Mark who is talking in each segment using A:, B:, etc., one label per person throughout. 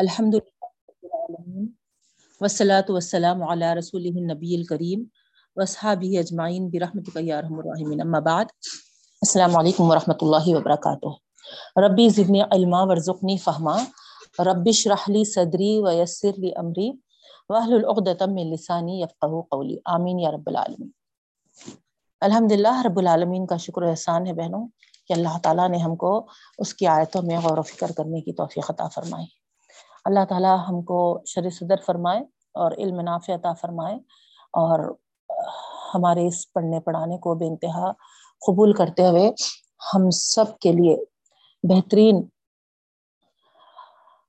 A: الحمد للہ وسلاۃ وسلام علی رسول النبی الکریم وصحابہ اجمعین، برحمتک یا اما بعد، السلام علیکم ورحمۃ اللہ وبرکاتہ. ربی زدنی علما، ورزقنی فہما. رب اشرح لی صدری ویسر لی امری. واحلل عقدۃ من لسانی قولی. آمین یا رب العالمین. الحمدللہ رب العالمین کا شکر و احسان ہے بہنوں کہ اللہ تعالیٰ نے ہم کو اس کی آیتوں میں غور و فکر کرنے کی توفیق عطا فرمائی۔ اللہ تعالیٰ ہم کو شر صدر فرمائے اور علم نافع عطا فرمائے اور ہمارے اس پڑھنے پڑھانے کو بے انتہا قبول کرتے ہوئے ہم سب کے لیے بہترین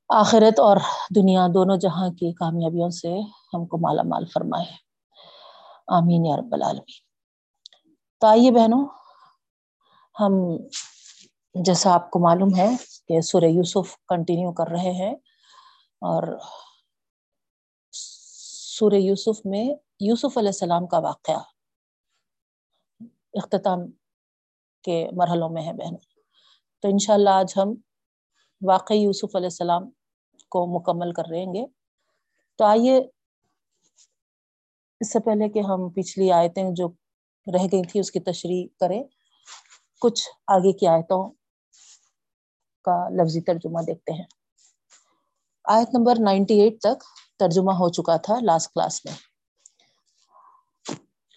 A: آخرت اور دنیا دونوں جہاں کی کامیابیوں سے ہم کو مالا مال فرمائے۔ آمین یا رب العالمین۔ تو آئیے بہنوں، ہم جیسا آپ کو معلوم ہے کہ سورہ یوسف کنٹینیو کر رہے ہیں۔ اور سورہ یوسف میں یوسف علیہ السلام کا واقعہ اختتام کے مرحلوں میں ہے بہن تو انشاءاللہ آج ہم واقعی یوسف علیہ السلام کو مکمل کر رہیں گے۔ تو آئیے اس سے پہلے کہ ہم پچھلی آیتیں جو رہ گئی تھی اس کی تشریح کریں، کچھ آگے کی آیتوں کا لفظی ترجمہ دیکھتے ہیں۔ آیت نمبر نائنٹی ایٹ تک ترجمہ ہو چکا تھا لاسٹ کلاس میں۔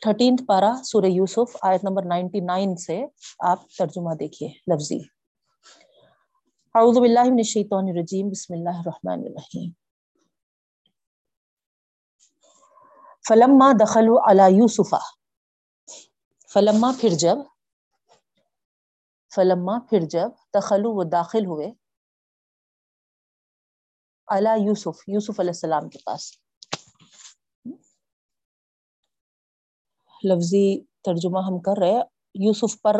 A: تھرٹینتھ پارا سورہ یوسف آیت نمبر نائنٹی نائن سے آپ ترجمہ دیکھیے لفظی۔ اعوذ باللہ من الشیطان الرجیم، بسم اللہ الرحمن الرحیم۔ فلما دخلوا علی یوسفا فلما پھر جب، فلما پھر جب دخلوا وہ داخل ہوئے علی یوسف یوسف علیہ السلام کے پاس۔ لفظی ترجمہ ہم کر رہے یوسف پر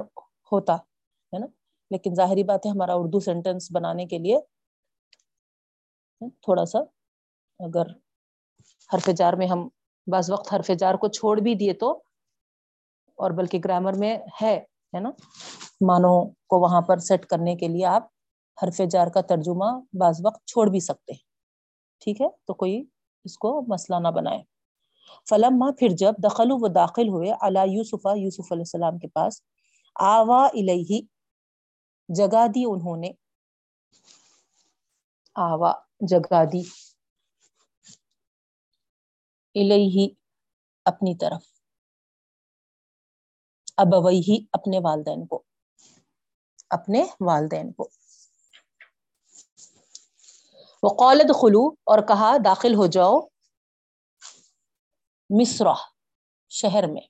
A: ہوتا، ہے نا؟ لیکن ظاہری بات ہے ہمارا اردو سینٹینس بنانے کے لیے تھوڑا سا اگر حرف جار میں ہم بعض وقت حرف جار کو چھوڑ بھی دیے تو، اور بلکہ گرامر میں ہے نا؟ مانو کو وہاں پر سیٹ کرنے کے لیے آپ حرف جار کا ترجمہ بعض وقت چھوڑ بھی سکتے ہیں۔ ٹھیک ہے؟ تو کوئی اس کو مسئلہ نہ بنائے۔ فلم ماں پھر جب دخل و داخل ہوئے اللہ یوسف یوسف علیہ السلام کے پاس، آوا الہی جگا دی انہوں نے۔ آوا، جگا دی۔ الہی اپنی طرف۔ ابوئی اپنے والدین کو۔ اپنے والدین کو۔ وہ قولد خلو اور کہا داخل ہو جاؤ مصرا شہر میں۔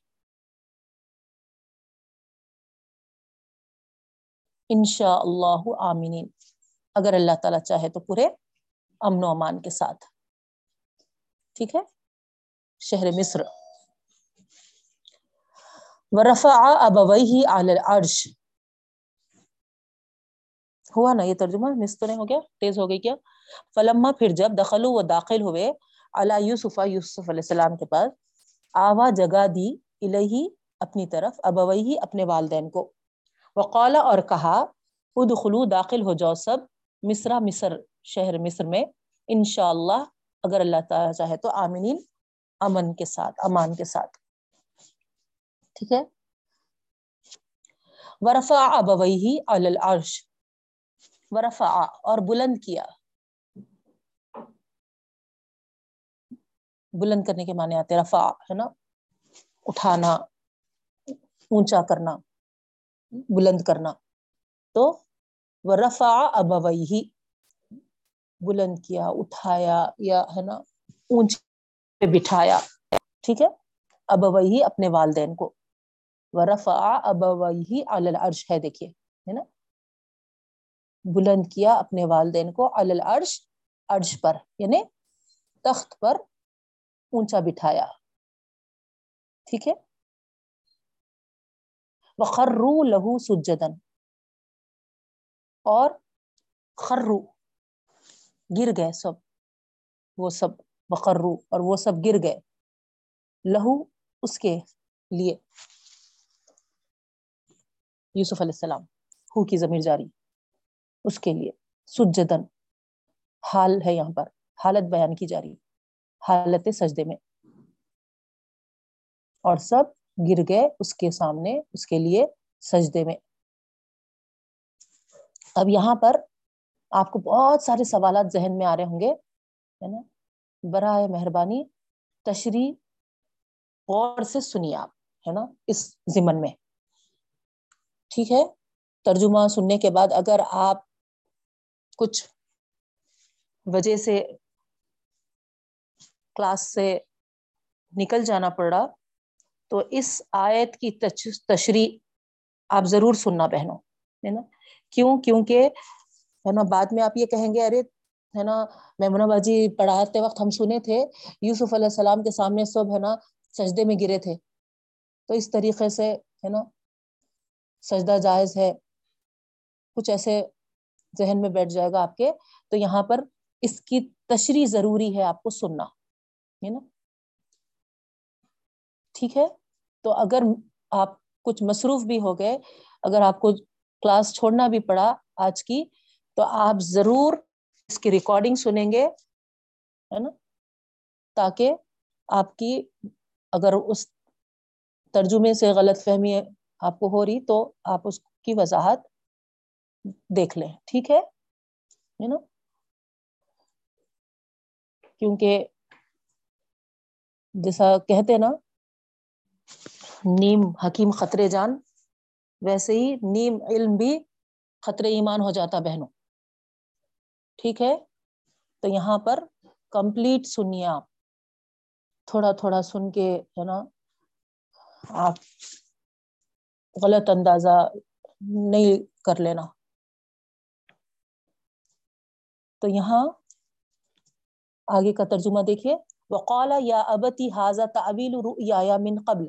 A: انشاء اللہ آمینین اگر اللہ تعالیٰ چاہے تو پورے امن و امان کے ساتھ۔ ٹھیک ہے؟ شہر مصر۔ ورفع ابویہ علی العرش۔ ہوا نا یہ ترجمہ؟ مس تو نہیں ہو گیا؟ تیز ہو گئی کیا؟ فلما پھر جب دخلو وہ داخل ہوئے اللہ یوسف یوسف علیہ السلام کے پاس، آوا جگہ دی الہی اپنی طرف ابوئی اپنے والدین کو۔ وقالا اور کہا ادخلو داخل ہو جاؤ سب مصرا مصر شہر مصر میں، انشاءاللہ اگر اللہ تعالیٰ چاہے تو آمینین امن کے ساتھ، امان کے ساتھ۔ ٹھیک ہے؟ ورفع ابوئی علی العرش۔ ورفع اور بلند کیا۔ بلند کرنے کے معنی آتے رفع، ہے نا؟ اٹھانا، اونچا کرنا، بلند کرنا۔ تو ورفع ابوئی بلند کیا، اٹھایا یا، ہے نا، اونچے بٹھایا۔ ٹھیک ہے؟ ابوئی اپنے والدین کو۔ ورفع ابوئی العرش، ہے دیکھیے، ہے نا؟ بلند کیا اپنے والدین کو العرش، عرش پر یعنی تخت پر۔ اونچا بٹھایا۔ ٹھیک ہے؟ وخرو لہو سجدن اور خرو گر گئے سب۔ وہ سب وخرو اور وہ سب گر گئے۔ لہو اس کے لیے۔ یوسف علیہ السلام، ہو کی ضمیر جاری۔ اس کے لیے۔ سجدن حال ہے یہاں پر۔ حالت بیان کی جا رہی۔ حالت سجدے میں۔ اور سب گر گئے اس کے سامنے، اس کے لیے سجدے میں۔ اب یہاں پر آپ کو بہت سارے سوالات ذہن میں آ رہے ہوں گے، ہے نا؟ برائے مہربانی تشریح غور سے سنیے آپ، ہے نا؟ اس ضمن میں۔ ٹھیک ہے؟ ترجمہ سننے کے بعد اگر آپ کچھ وجہ سے کلاس سے نکل جانا پڑ رہا۔ تو اس آیت کی تشریح آپ ضرور سننا بہنوں، ہے نا؟ کیوں؟ کیونکہ ہے نا، بعد میں آپ یہ کہیں گے، ارے ہے نا میمنا باجی پڑھاتے وقت ہم سنے تھے، یوسف علیہ السلام کے سامنے سب ہے نا سجدے میں گرے تھے۔ تو اس طریقے سے ہے نا، سجدہ جائز ہے۔ کچھ ایسے ذہن میں بیٹھ جائے گا آپ کے۔ تو یہاں پر اس کی تشریح ضروری ہے آپ کو سننا۔ ہے نا؟ ٹھیک ہے؟ تو اگر آپ کچھ مصروف بھی ہو گئے، اگر آپ کو کلاس چھوڑنا بھی پڑا آج کی، تو آپ ضرور اس کی ریکارڈنگ سنیں گے، ہے نا؟ تاکہ آپ کی اگر اس ترجمے سے غلط فہمی آپ کو ہو رہی، تو آپ اس کی وضاحت دیکھ لیں، ٹھیک ہے نا؟ کیونکہ جیسا کہتے نا، نیم، حکیم خطرے جان، ویسے ہی نیم علم بھی خطرے ایمان ہو جاتا بہنوں۔ ٹھیک ہے؟ تو یہاں پر کمپلیٹ سنیے آپ۔ تھوڑا تھوڑا سن کے ہے نا، آپ غلط اندازہ نہیں کر لینا۔ تو یہاں آگے کا ترجمہ دیکھیے۔ وقال یا ابتی حاضہ تعویل یا من قبل۔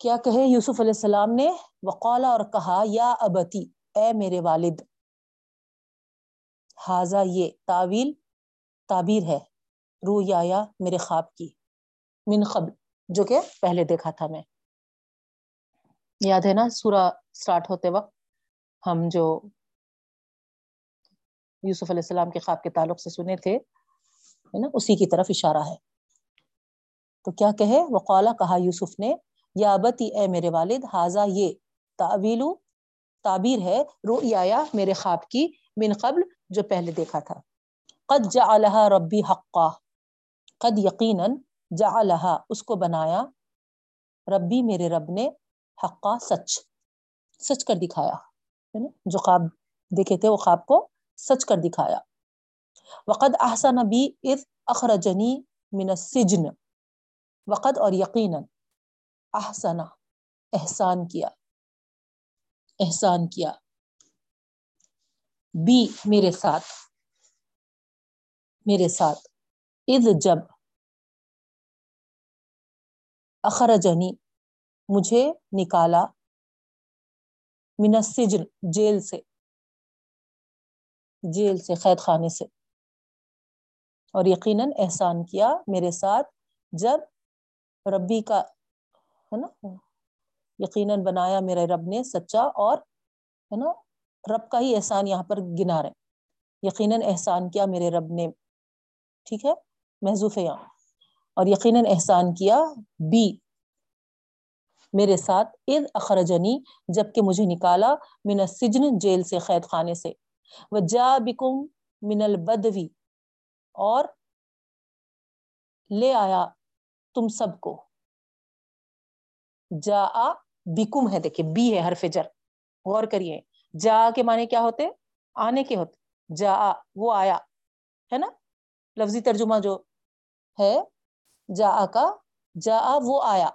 A: کیا کہے یوسف علیہ السلام نے؟ وقالا اور کہا، یا ابتی اے میرے والد حاضہ یہ تعویل تعبیر ہے رو یا میرے خواب کی، من قبل، جو کہ پہلے دیکھا تھا میں۔ یاد ہے نا سورہ سٹارٹ ہوتے وقت ہم جو یوسف علیہ السلام کے خواب کے تعلق سے سنے تھے نا، اسی کی طرف اشارہ ہے۔ تو کیا کہے؟ وقالا، کہا یوسف نے، یا بتی اے میرے والد حاضہ یہ تعویلو تعبیر ہے رو یا میرے خواب کی من قبل جو پہلے دیکھا تھا۔ قد جعلها ربی حقا، قد یقیناً جعلها اس کو بنایا ربی میرے رب نے حقا سچ سچ کر دکھایا جو خواب دیکھے تھے، وہ خواب کو سچ کر دکھایا۔ وقد احسن بی اذ اخرجنی من السجن. وقد اور یقیناً احسنا احسان کیا احسان کیا. بی میرے ساتھ میرے ساتھ. اذ جب اخرجنی مجھے نکالا من السجن، جیل سے جیل سے قید خانے سے. اور یقیناً احسان کیا میرے ساتھ جب ربی کا، ہے نا، یقیناً بنایا میرے رب نے سچا اور، ہے نا، رب کا ہی احسان یہاں پر گنا رہے یقیناً احسان کیا میرے رب نے۔ ٹھیک ہے؟ محضوف ہے یہاں۔ اور یقیناً احسان کیا بی۔ میرے ساتھ اذ اخرجنی جبکہ مجھے نکالا من السجن جیل سے قید خانے سے۔ وجا بکم من البدوی۔ اور لے آیا تم سب کو۔ جا بکم ہے، دیکھیے، بی ہے حرف جر۔ غور کریے جا کے معنی کیا ہوتے؟ آنے کے ہوتے۔ جا وہ آیا، ہے نا؟ لفظی ترجمہ جو ہے جا کا جا وہ آیا۔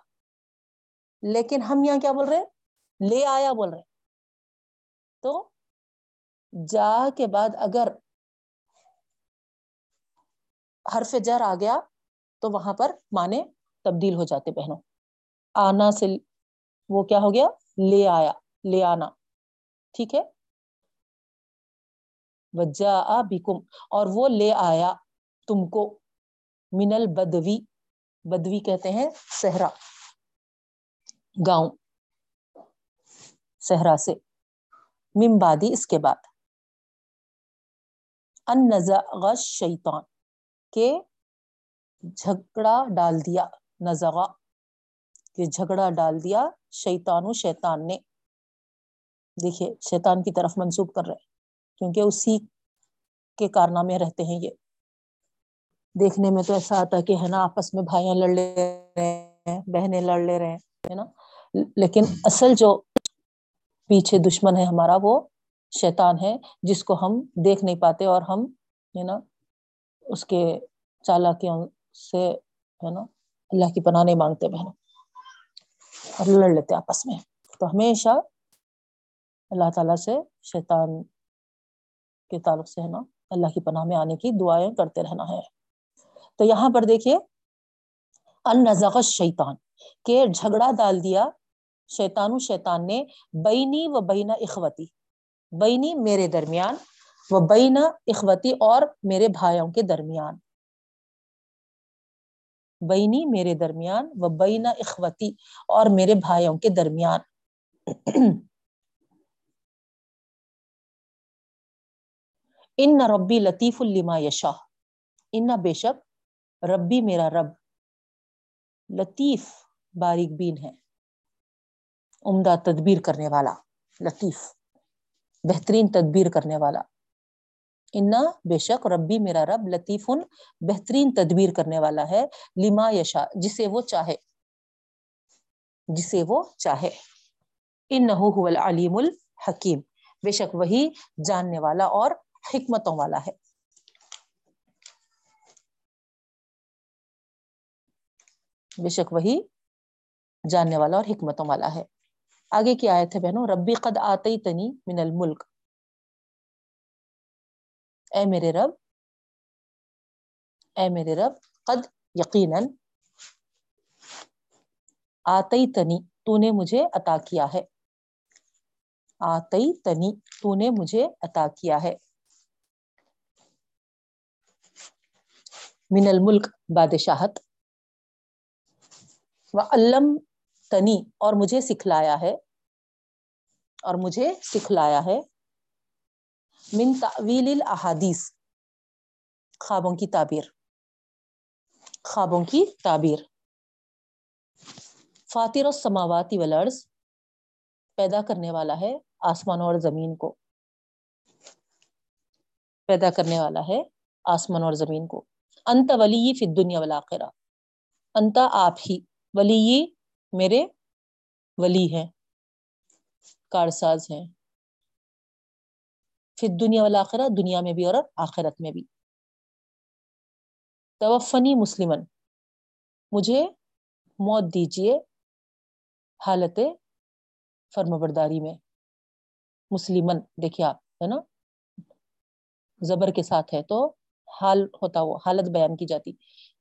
A: لیکن ہم یہاں کیا بول رہے لے آیا بول رہے تو جا کے بعد اگر حرف جر آ گیا تو وہاں پر معنی تبدیل ہو جاتے بہنوں۔ آنا سے وہ کیا ہو گیا؟ لے آیا، لے آنا۔ ٹھیک ہے؟ وجا بکم، اور وہ لے آیا تم کو۔ منل بدوی بدوی کہتے ہیں صحرا، گاؤں۔ صحرا سے۔ ممبادی اس کے بعد۔ ان نزغ شیطان کے جھگڑا ڈال دیا نزغا کہ جھگڑا ڈال دیا شیطان و شیطان نے۔ دیکھیے، شیطان کی طرف منسوخ کر رہے کیونکہ اسی کے کارنامے رہتے ہیں یہ۔ دیکھنے میں تو ایسا آتا ہے کہ ہے نا، آپس میں بھائیاں لڑ لے رہے ہیں، بہنیں لڑ لے رہے ہیں، ہے نا۔ لیکن اصل جو پیچھے دشمن ہے ہمارا، وہ شیطان ہے، جس کو ہم دیکھ نہیں پاتے اور ہم، ہے نا اس کے چالاکیوں سے، ہے نا، اللہ کی پناہ نہیں مانگتے بہنوں۔ اور لڑ لیتے آپس میں۔ تو ہمیشہ اللہ تعالیٰ سے شیطان کے تعلق سے، ہے نا، اللہ کی پناہ میں آنے کی دعائیں کرتے رہنا ہے۔ تو یہاں پر دیکھیے ان نزغ شیطان کہ جھگڑا ڈال دیا شیطان و شیطان نے، بینی و بینا اخوتی، بینی میرے درمیان وہ بینا اخوتی اور میرے بھائیوں کے درمیان۔ بینی میرے درمیان وہ اخوتی اور میرے بھائیوں کے درمیان۔ ان نہ ربی لطیف الما یشا ان بے شک ربی میرا رب۔ لطیف باریک بین ہے۔ عمدہ تدبیر کرنے والا، لطیف، بہترین تدبیر کرنے والا۔ انا بے شک ربی میرا رب لطیف بہترین تدبیر کرنے والا ہے، لما یشا جسے وہ چاہے۔ جسے وہ چاہے۔ ان العلیم الحکیم۔ بے شک وہی جاننے والا اور حکمتوں والا ہے۔ بے شک وہی جاننے والا اور حکمتوں والا ہے۔ آگے کی آئے تھے بہنوں ربی قد آتی تنی من الملک اے میرے رب اے میرے رب قد یقیناً آتی تنی تو نے مجھے عطا کیا ہے آتی تنی تو نے مجھے عطا کیا ہے من الملک بادشاہت و علم تنی اور مجھے سکھلایا ہے اور مجھے سکھلایا ہے من تعویل الاحادیث، خوابوں کی تعبیر۔ خوابوں کی تعبیر۔ فاتر السماواتی والارض پیدا کرنے والا ہے آسمان اور زمین کو۔ پیدا کرنے والا ہے آسمان اور زمین کو۔ انت ولی فی الدنیا والآخرہ۔ انت آپ ہی، ولی میرے ولی ہیں۔ کارساز ہیں۔ فی الدنیا والآخرہ دنیا میں بھی اور آخرت میں بھی۔ توفنی مسلمن مجھے موت دیجیے حالت فرم برداری میں۔ مسلمن دیکھیے آپ، ہے نا؟ زبر کے ساتھ ہے تو حال ہوتا وہ، حالت بیان کی جاتی۔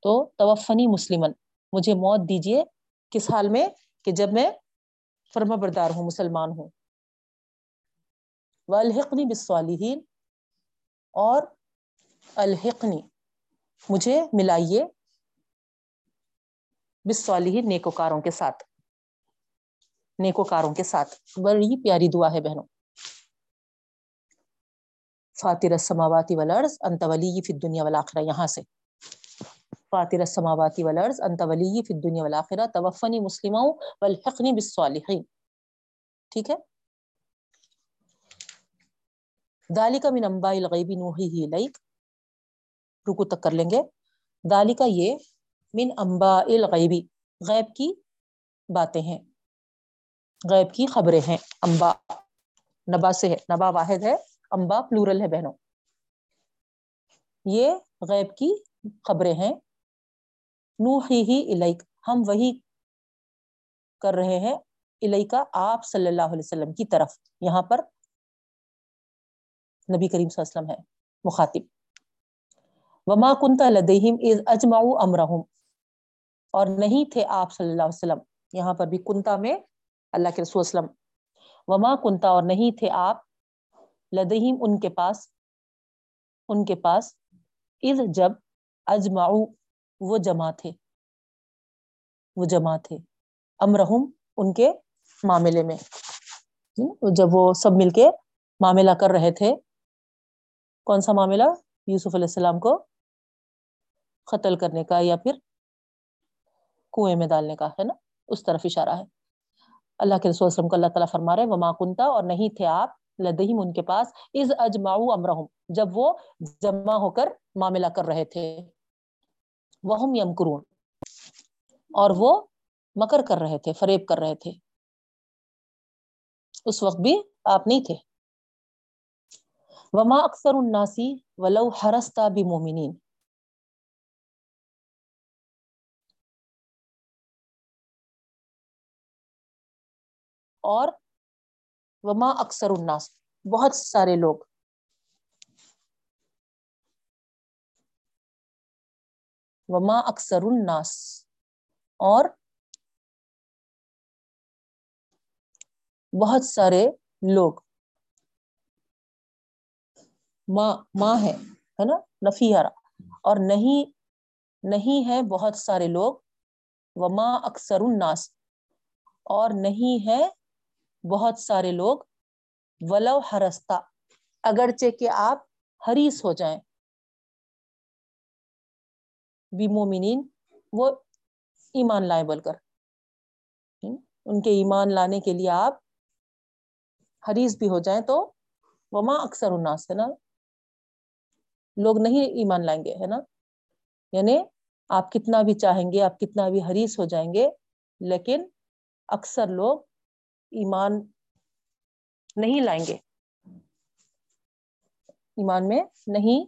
A: تو توفنی مسلمن مجھے موت دیجیے کس حال میں؟ کہ جب میں فرما بردار ہوں، مسلمان ہوں۔ والحقنی بالصالحین اور الحقنی۔ مجھے ملائیے بالصالحین نیکوکاروں کے ساتھ۔ نیکوکاروں کے ساتھ۔ بڑی پیاری دعا ہے بہنوں۔ فاتر السماواتی والارض، انت ولی فی الدنیا والآخرہ۔ یہاں سے۔ فاتر السماواتی والارض، انت ولی فی الدنیا والآخرہ۔ توفنی مسلموں والحقنی بالصالحین۔ ٹھیک ہے؟ دالک من انباء الغیب نوحیہ الیک، رکو تک کر لیں گے۔ دالک یہ من انباء الغیبی غیب کی باتیں ہیں۔ غیب کی خبریں ہیں، انباء۔ نبا سے ہے نبا واحد ہے امبا پلورل ہے بہنوں۔ یہ غیب کی خبریں ہیں۔ نو ہی ہی الیک، ہم وہی کر رہے ہیں، الیکا آپ صلی اللہ علیہ وسلم کی طرف۔ یہاں پر نبی کریم صلی اللہ علیہ وسلم ہے، مخاطب۔ وما کنت لدیہم اذ اجمعوا امرہم اور نہیں تھے آپ صلی اللہ علیہ وسلم، یہاں پر بھی کنتا میں اللہ کے رسول وسلم۔ وما کنتا اور نہیں تھے آپ لدہیم ان کے پاس، ان کے پاس اذ جب اجمعو وہ جمع تھے۔ وہ جمع تھے۔ امرہم ان کے معاملے میں۔ جی، جب وہ سب مل کے معاملہ کر رہے تھے کون سا معاملہ؟ یوسف علیہ السلام کو قتل کرنے کا یا پھر کنویں میں ڈالنے کا، ہے نا؟ اس طرف اشارہ ہے۔ اللہ کے رسول وسلم کو اللہ تعالیٰ فرما رہے وما کنتا اور نہیں تھے آپ، لدہم ان کے پاس از اجماؤ امرہم جب وہ جمع ہو کر معاملہ کر رہے تھے۔ وہم یمکرون اور وہ مکر کر رہے تھے، فریب کر رہے تھے۔ اس وقت بھی آپ نہیں تھے۔ وما اکثر الناسی ولو حرستا بمومنین اور وما اکثر الناس، بہت سارے لوگ۔ وما اکثر الناس، اور بہت سارے لوگ۔ ماں ماں ہے ہے نا؟ نفیارا اور نہیں نہیں ہے بہت سارے لوگ۔ وما اکثر الناس۔ اور نہیں ہے بہت سارے لوگ۔ ولو ہرستا اگرچہ کہ آپ حریص ہو جائیں۔ مومنین، وہ ایمان لائے بول کر ان کے ایمان لانے کے لیے آپ حریص بھی ہو جائیں تو وما اکثر الناس، ہے نا؟ لوگ نہیں ایمان لائیں گے، ہے نا؟ یعنی آپ کتنا بھی چاہیں گے، آپ کتنا بھی حریص ہو جائیں گے، لیکن اکثر لوگ ایمان نہیں لائیں گے۔ ایمان میں نہیں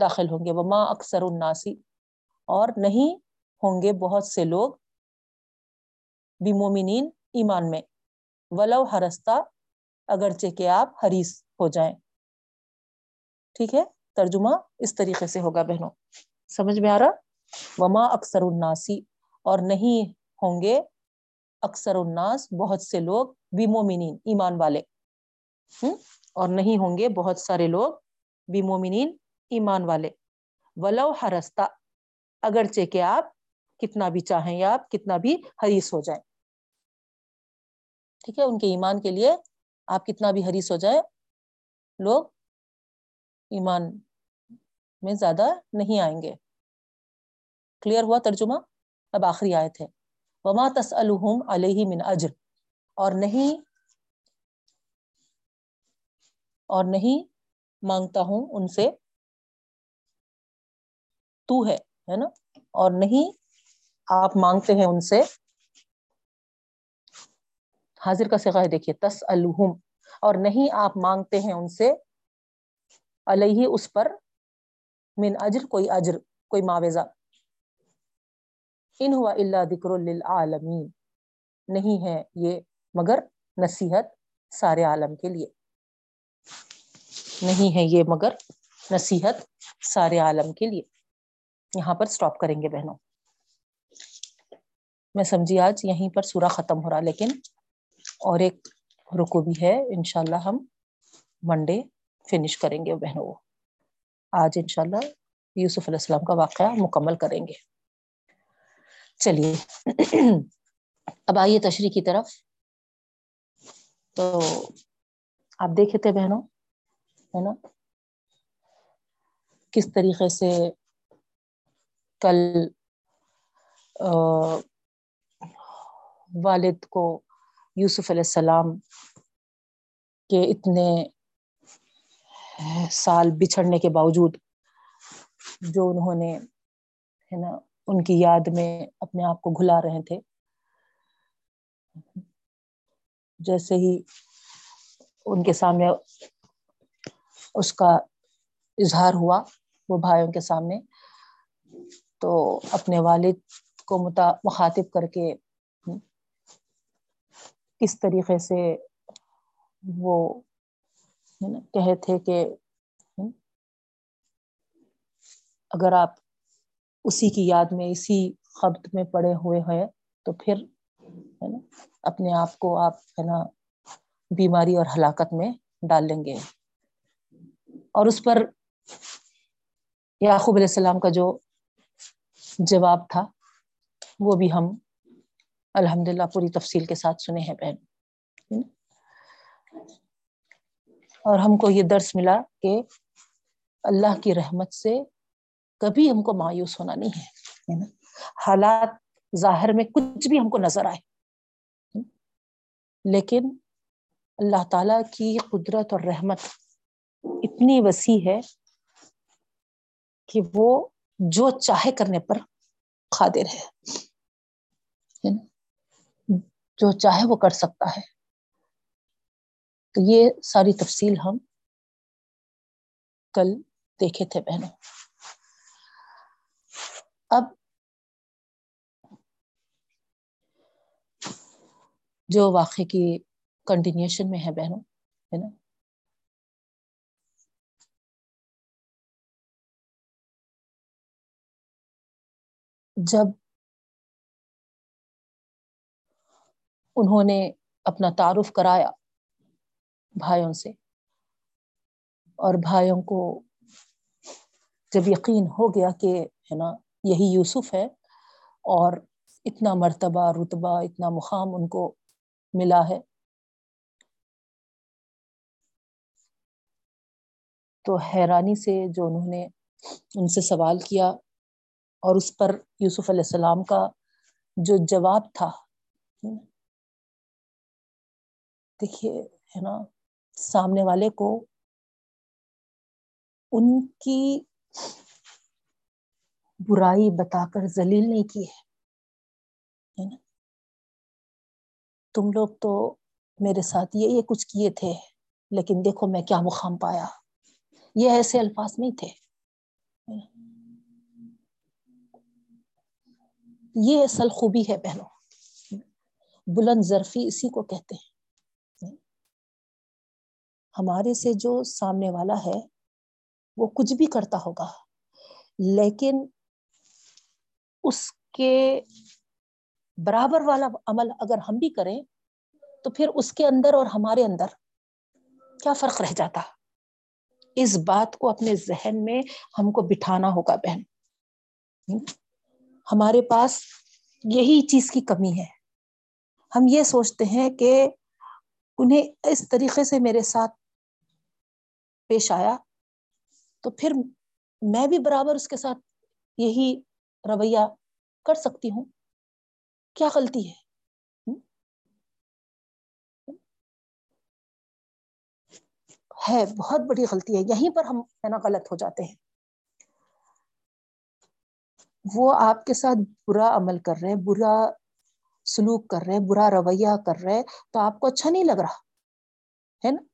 A: داخل ہوں گے۔ وما اکثر الناسی اور نہیں ہوں گے بہت سے لوگ مومنین ایمان میں۔ ولو ہرستا اگرچہ کہ آپ حریص ہو جائیں۔ ٹھیک ہے؟ ترجمہ اس طریقے سے ہوگا بہنوں۔ سمجھ میں آ رہا؟ وما اکثر الناسی اور نہیں ہوں گے اکثر الناس بہت سے لوگ مومنین ایمان والے۔ اور نہیں ہوں گے بہت سارے لوگ مومنین ایمان والے۔ ولو ہرستا اگرچہ کہ آپ کتنا بھی چاہیں یا آپ کتنا بھی حریص ہو جائیں۔ ٹھیک ہے؟ ان کے ایمان کے لیے آپ کتنا بھی حریص ہو جائے لوگ ایمان میں زیادہ نہیں آئیں گے۔ کلیئر ہوا ترجمہ؟ اب آخری آئے تھے وما تس الحم علیہ من اجر اور نہیں اور نہیں مانگتا ہوں ان سے تو ہے ہے نا؟ اور نہیں آپ مانگتے ہیں ان سے۔ حاضر کا سگا ہے، دیکھیے تس الحم اور نہیں آپ مانگتے ہیں ان سے علیہ اس پر من اجر، کوئی اجر، کوئی معاوضہ۔ ان ہوا اللہ ذکر للعالمین۔ نہیں ہے یہ مگر نصیحت سارے عالم کے لیے۔ نہیں ہے یہ مگر نصیحت سارے عالم کے لیے۔ یہاں پر سٹاپ کریں گے بہنوں۔ میں سمجھی آج یہیں پر سورہ ختم ہو رہا، لیکن اور ایک رکو بھی ہے۔ انشاءاللہ ہم منڈے فنش کریں گے بہنوں وہ۔ آج انشاءاللہ یوسف علیہ السلام کا واقعہ مکمل کریں گے۔ چلیے۔ اب آئیے تشریح کی طرف۔ تو آپ دیکھے تھے بہنوں، ہے نا؟ کس طریقے سے کل والد کو یوسف علیہ السلام کے اتنے سال بچھڑنے کے باوجود جو انہوں نے، ہے نا، ان کی یاد میں اپنے آپ کو گھلا رہے تھے۔ جیسے ہی ان کے سامنے اس کا اظہار ہوا، وہ بھائیوں کے سامنے، تو اپنے والد کو مخاطب کر کے کس طریقے سے وہ کہے تھے کہ اگر آپ اسی کی یاد میں، اسی خبت میں پڑے ہوئے ہیں، تو پھر ہے نا، اپنے آپ کو آپ ہے نا بیماری اور ہلاکت میں ڈال لیں گے۔ اور اس پر یعقوب علیہ السلام کا جو جواب تھا، وہ بھی ہم الحمد للہ پوری تفصیل کے ساتھ سنے ہیں، بہن۔ اور ہم کو یہ درس ملا کہ اللہ کی رحمت سے کبھی ہم کو مایوس ہونا نہیں ہے نا؟ حالات ظاہر میں کچھ بھی ہم کو نظر آئے۔ لیکن اللہ تعالی کی قدرت اور رحمت اتنی وسیع ہے کہ وہ جو چاہے کرنے پر قادر ہے جو چاہے وہ کر سکتا ہے۔ تو یہ ساری تفصیل ہم کل دیکھے تھے بہنوں۔ اب جو واقعے کی کنٹینیوشن میں ہے بہنوں، ہے نا؟ جب انہوں نے اپنا تعارف کرایا بھائیوں سے۔ اور بھائیوں کو جب یقین ہو گیا کہ ہے نا، یہی یوسف ہے اور اتنا مرتبہ رتبہ، اتنا مقام ان کو ملا ہے، تو حیرانی سے جو انہوں نے ان سے سوال کیا اور اس پر یوسف علیہ السلام کا جو جواب تھا دیکھیے، ہے نا سامنے والے کو ان کی برائی بتا کر ذلیل نہیں کی ہے نا؟ تم لوگ تو میرے ساتھ یہ یہ کچھ کیے تھے، لیکن دیکھو میں کیا مقام پایا۔ یہ ایسے الفاظ نہیں تھے۔ یہ اصل خوبی ہے بہنوں۔ بلند ظرفی اسی کو کہتے ہیں۔ ہمارے سے جو سامنے والا ہے، وہ کچھ بھی کرتا ہوگا۔ لیکن اس کے برابر والا عمل اگر ہم بھی کریں، تو پھر اس کے اندر اور ہمارے اندر کیا فرق رہ جاتا؟ اس بات کو اپنے ذہن میں ہم کو بٹھانا ہوگا بہن۔ ہمارے پاس یہی چیز کی کمی ہے۔ ہم یہ سوچتے ہیں کہ انہیں اس طریقے سے میرے ساتھ پیش آیا، تو پھر میں بھی برابر اس کے ساتھ یہی رویہ کر سکتی ہوں۔ کیا غلطی ہے؟ ہے، بہت بڑی غلطی ہے۔ یہیں پر ہم ہے نا غلط ہو جاتے ہیں۔ وہ آپ کے ساتھ برا عمل کر رہے، برا سلوک کر رہے، برا رویہ کر رہے، تو آپ کو اچھا نہیں لگ رہا۔ ہے نا؟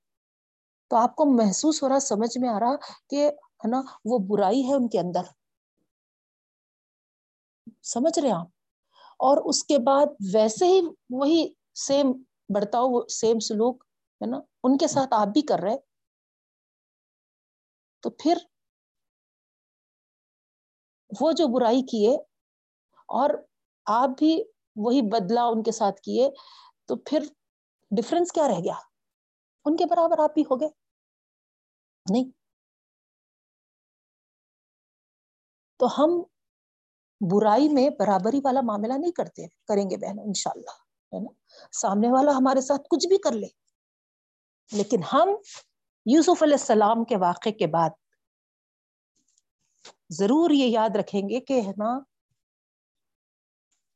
A: تو آپ کو محسوس ہو رہا، سمجھ میں آ رہا کہ ہے نا، وہ برائی ہے ان کے اندر۔ سمجھ رہے آپ؟ اور اس کے بعد ویسے ہی وہی سیم برتاؤ سیم سلوک، ہے نا، ان کے ساتھ آپ بھی کر رہے تو پھر وہ جو برائی کیے اور آپ بھی وہی بدلا ان کے ساتھ کیے، تو پھر ڈفرنس کیا رہ گیا؟ ان کے برابر آپ بھی ہو گئے۔ نہیں۔ تو ہم برائی میں برابری والا معاملہ نہیں کرتے، کریں گے بہنوں ان شاء اللہ ہے نا؟ سامنے والا ہمارے ساتھ کچھ بھی کر لے۔ لیکن ہم یوسف علیہ السلام کے واقعے کے بعد ضرور یہ یاد رکھیں گے کہ، ہے نا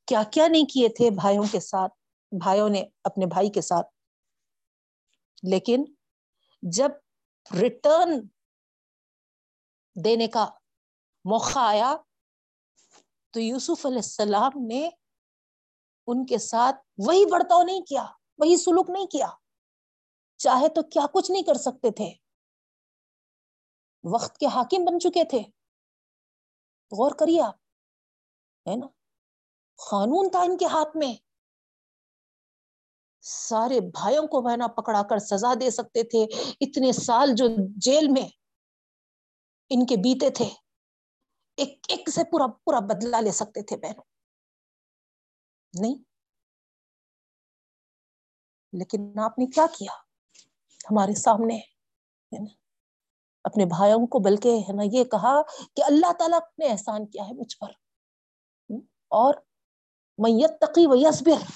A: کیا کیا نہیں کیے تھے بھائیوں کے ساتھ، بھائیوں نے اپنے بھائی کے ساتھ۔ لیکن جب ریٹرن دینے کا موقع آیا تو یوسف علیہ السلام نے ان کے ساتھ وہی برتاؤ نہیں کیا، وہی سلوک نہیں کیا۔ چاہے تو کیا کچھ نہیں کر سکتے تھے۔ وقت کے حاکم بن چکے تھے۔ غور کریے آپ، ہے نا؟ قانون تھا ان کے ہاتھ میں۔ سارے بھائیوں کو بہنا پکڑا کر سزا دے سکتے تھے۔ اتنے سال جو جیل میں ان کے بیتے تھے، ایک ایک سے پورا پورا بدلا لے سکتے تھے بہنوں۔ نہیں۔ لیکن آپ نے کیا کیا؟ ہمارے سامنے ہے نا؟ اپنے بھائیوں کو بلکہ ہے نا یہ کہا کہ اللہ تعالیٰ نے احسان کیا ہے مجھ پر۔ اور میت تقی و یسبر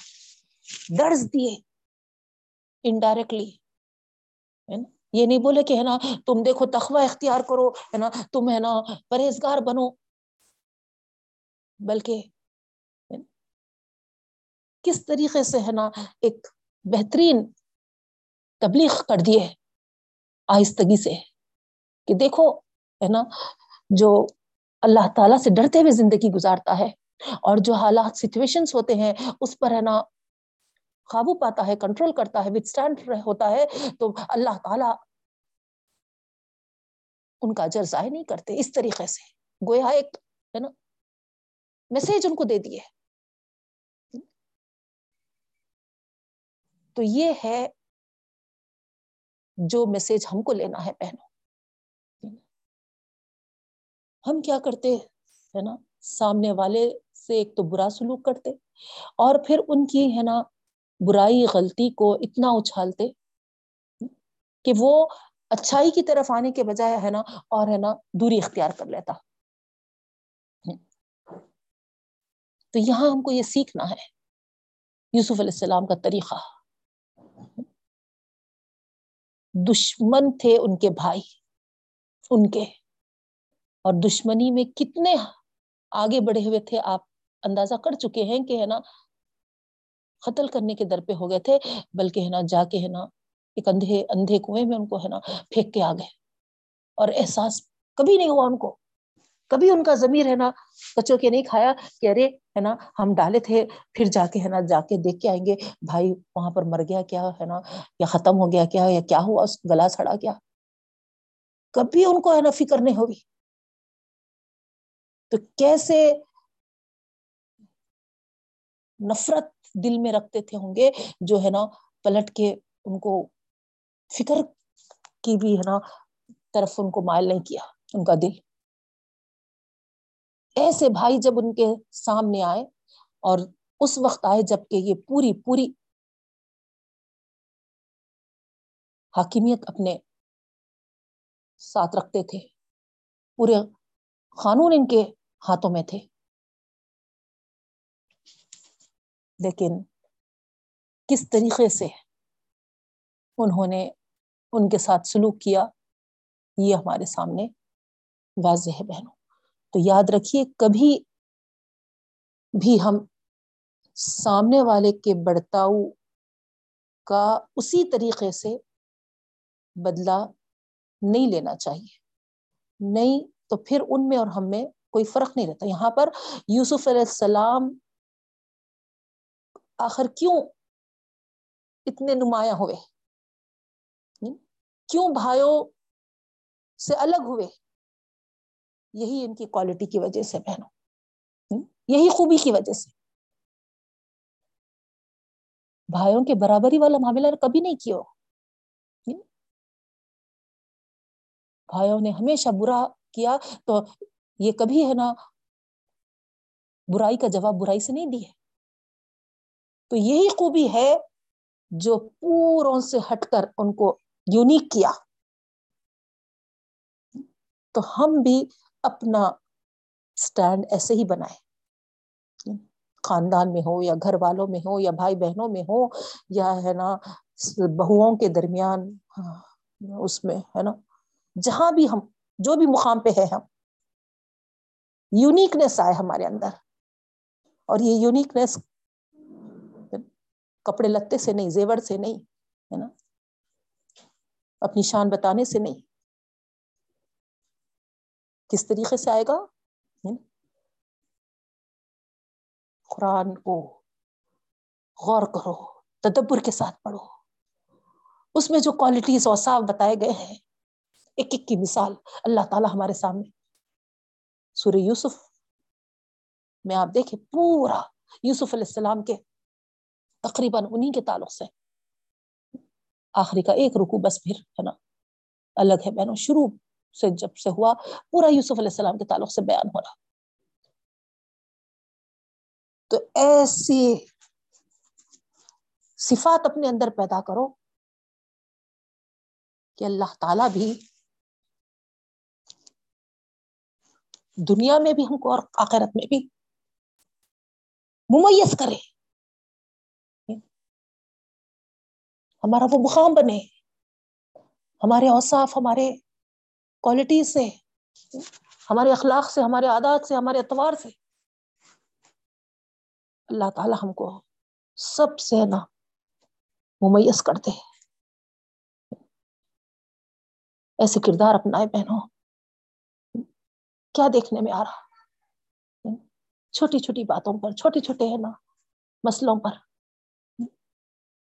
A: درج دیے انڈائریکٹلی یہ نہیں بولے کہ ہے نا تم دیکھو تخوہ اختیار کرو، ہے نا؟ تم ہے نا پرہیزگار بنو۔ بلکہ کس طریقے سے ہے نا ایک بہترین تبلیغ کر دیے آہستگی سے؟ کہ دیکھو، ہے نا، جو اللہ تعالیٰ سے ڈرتے ہوئے زندگی گزارتا ہے اور جو حالات سچویشنس ہوتے ہیں، اس پر ہے نا قابو پاتا ہے کنٹرول کرتا ہے وتھ ہوتا ہے، تو اللہ تعالیٰ ان کا اجر ضائع نہیں کرتے۔ اس طریقے سے۔ گویا ایک، ہے نا میسج ان کو دے دیے۔ تو یہ ہے جو میسج ہم کو لینا ہے پہنو ہم کیا کرتے، ہے نا، سامنے والے سے ایک تو برا سلوک کرتے اور پھر ان کی، ہے نا برائی، غلطی کو اتنا اچھالتے کہ وہ اچھائی کی طرف آنے کے بجائے ہے نا، اور ہے نا دوری اختیار کر لیتا۔ تو یہاں ہم کو یہ سیکھنا ہے۔ یوسف علیہ السلام کا طریقہ۔ دشمن تھے ان کے بھائی، ان کے۔ اور دشمنی میں کتنے آگے بڑھے ہوئے تھے، آپ اندازہ کر چکے ہیں کہ ہے نا قتل کرنے کے در پہ ہو گئے تھے، بلکہ ہے نا، جا کے ہے نا، ایک اندھے اندھے کنویں میں ان کو ہے نا پھینک کے آ گئے۔ اور احساس کبھی نہیں ہوا ان کو۔ کبھی ان کا ضمیر ہے نا بچوں کے نہیں کھایا کہ ارے ہے نا، ہم ڈالے تھے، پھر جا کے ہے نا، جا کے دیکھ کے آئیں گے۔ بھائی، وہاں پر مر گیا کیا ہے نا؟ یا ختم ہو گیا کیا، یا کیا ہوا؟ اس گلا سڑا کیا۔ کبھی ان کو ہے نا فکر نہیں ہوگی تو کیسے نفرت دل میں رکھتے تھے ہوں گے، جو ہے نا پلٹ کے ان کو فکر کی بھی ہے نا طرف ان کو مائل نہیں کیا، ان کا دل۔ ایسے بھائی جب ان کے سامنے آئے اور اس وقت آئے جبکہ یہ پوری پوری حاکمیت اپنے ساتھ رکھتے تھے، پورے قانون ان کے ہاتھوں میں تھے۔ لیکن کس طریقے سے انہوں نے ان کے ساتھ سلوک کیا، یہ ہمارے سامنے واضح ہے بہنوں۔ تو یاد رکھیے، کبھی بھی ہم سامنے والے کے بڑتاؤ کا اسی طریقے سے بدلا نہیں لینا چاہیے۔ نہیں تو پھر ان میں اور ہم میں کوئی فرق نہیں رہتا۔ یہاں پر یوسف علیہ السلام آخر کیوں اتنے نمایاں ہوئے؟ کیوں بھائیوں سے الگ ہوئے؟ یہی ان کی کوالٹی کی وجہ سے بہنوں۔ یہی خوبی کی وجہ سے۔ بھائیوں کے برابری والا معاملہ کبھی نہیں کیا۔ بھائیوں نے ہمیشہ برا کیا تو یہ کبھی ہے نا؟ برائی کا جواب برائی سے نہیں دی ہے۔ تو یہی خوبی ہے جو پوروں سے ہٹ کر ان کو یونیک کیا۔ تو ہم بھی اپنا اسٹینڈ ایسے ہی بنائے خاندان میں ہو یا گھر والوں میں ہو یا بھائی بہنوں میں ہو یا ہے نا بہوؤں کے درمیان ہاں، اس میں، ہے نا، جہاں بھی ہم، جو بھی مقام پہ ہے ہم۔ یونیکنیس آئے ہمارے اندر۔ اور یہ یونیکنیس کپڑے لتے سے نہیں، زیور سے نہیں، ہے نا؟ اپنی شان بتانے سے نہیں۔ کس طریقے سے آئے گا؟ قرآن کو غور کرو، تدبر کے ساتھ پڑھو۔ اس میں جو کوالٹیز اور صاف بتائے گئے ہیں، ایک ایک کی مثال اللہ تعالی ہمارے سامنے۔ سورہ یوسف میں آپ دیکھیں، پورا یوسف علیہ السلام کے تقریباً انہیں کے تعلق سے۔ آخری کا ایک رکو بس پھر ہے نا، الگ ہے بہنوں، شروع سے جب سے ہوا، پورا یوسف علیہ السلام کے تعلق سے بیان ہو رہا۔ تو ایسی صفات اپنے اندر پیدا کرو کہ اللہ تعالی بھی دنیا میں بھی ہم کو اور آخرت میں بھی ممیز کرے۔ ہمارا وہ مقام بنے۔ ہمارے اوصاف، ہمارے کوالٹی سے، ہمارے اخلاق سے، ہمارے عادات سے، ہمارے اتوار سے۔ اللہ تعالی ہم کو سب سے نا ممیز کرتے ایسے کردار اپنائے بہنوں، کیا دیکھنے میں آ رہا؟ چھوٹی چھوٹی باتوں پر، چھوٹے چھوٹے ہے نا مسلوں پر۔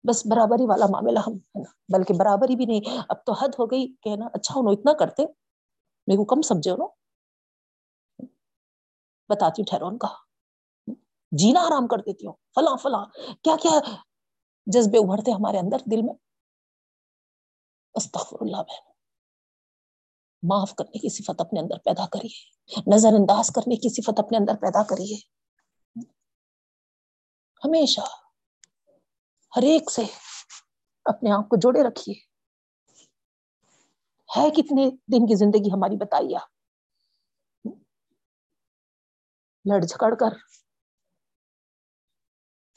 A: بس برابری والا معاملہ ہم، ہے نا؟ بلکہ برابری بھی نہیں۔ اب تو حد ہو گئی کہ نا اچھا انہوں اتنا کرتے۔ میرے کو کم سمجھے انہوں۔ بتاتی ہوں ٹھہرو ان کا۔ جینا آرام کر دیتی ہوں۔ فلاں فلاں۔ کیا کیا جذبے ابھرتے ہمارے اندر دل میں؟ استغفر اللہ بہن۔ معاف کرنے کی صفت اپنے اندر پیدا کریے۔ نظر انداز کرنے کی صفت اپنے اندر پیدا کریے۔ ہمیشہ۔ ہر ایک سے اپنے آپ کو جوڑے رکھیے۔ ہے کتنے دن کی زندگی ہماری بتائیے لڑ جھگڑ کر،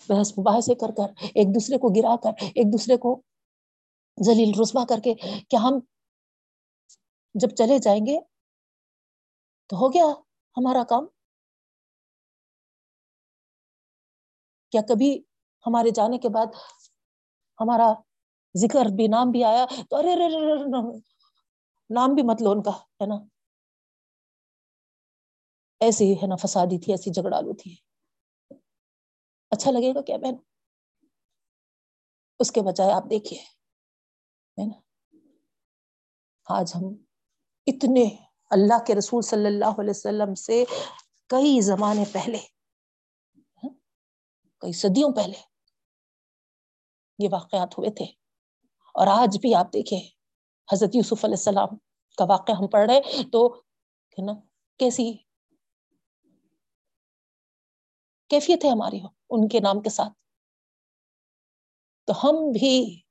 A: بحث مباحثے کر کر، ایک دوسرے کو گرا کر، ایک دوسرے کو ذلیل رسوا کر کے کیا ہم جب چلے جائیں گے تو ہو گیا ہمارا کام۔ کیا کبھی ہمارے جانے کے بعد ہمارا ذکر بھی، نام بھی آیا۔ تو ارے نام بھی مت لو ان کا، ہے نا؟ ایسی ہے نا، فسادی تھی، ایسی جھگڑالو تھی۔ اچھا لگے گا کیا بہن؟ اس کے بجائے آپ دیکھیے، ہے نا؟ آج ہم اتنے اللہ کے رسول صلی اللہ علیہ وسلم سے کئی زمانے پہلے ہاں، کئی صدیوں پہلے یہ واقعات ہوئے تھے۔ اور آج بھی آپ دیکھیں، حضرت یوسف علیہ السلام کا واقعہ ہم پڑھ رہے تو نا، کیسی کیفیت ہے ہماری ان کے نام کے ساتھ؟ تو ہم بھی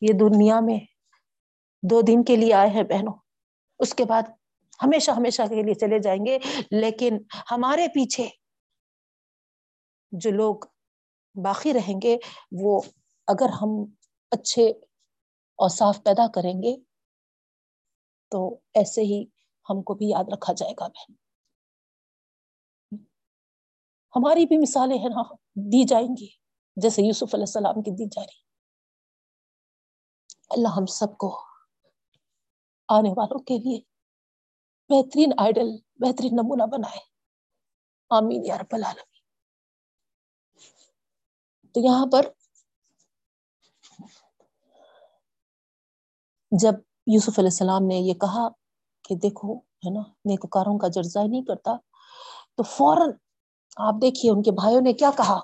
A: یہ دنیا میں دو دن کے لیے آئے ہیں بہنوں۔ اس کے بعد ہمیشہ ہمیشہ کے لیے چلے جائیں گے، لیکن ہمارے پیچھے جو لوگ باقی رہیں گے، وہ اگر ہم اچھے اور صاف پیدا کریں گے، تو ایسے ہی ہم کو بھی یاد رکھا جائے گا بہن۔ ہماری بھی مثالیں ہیں نا دی جائیں گی، جیسے یوسف علیہ السلام کی دی جا رہی۔ اللہ ہم سب کو آنے والوں کے لیے بہترین آئیڈل، بہترین نمونہ بنائے۔ آمین یا رب العالمین۔ تو یہاں پر جب یوسف علیہ السلام نے یہ کہا کہ دیکھو، ہے نا، نیکوکاروں کا جرزہ نہیں کرتا، تو فوراً آپ دیکھیے ان کے بھائیوں نے کیا کہا؟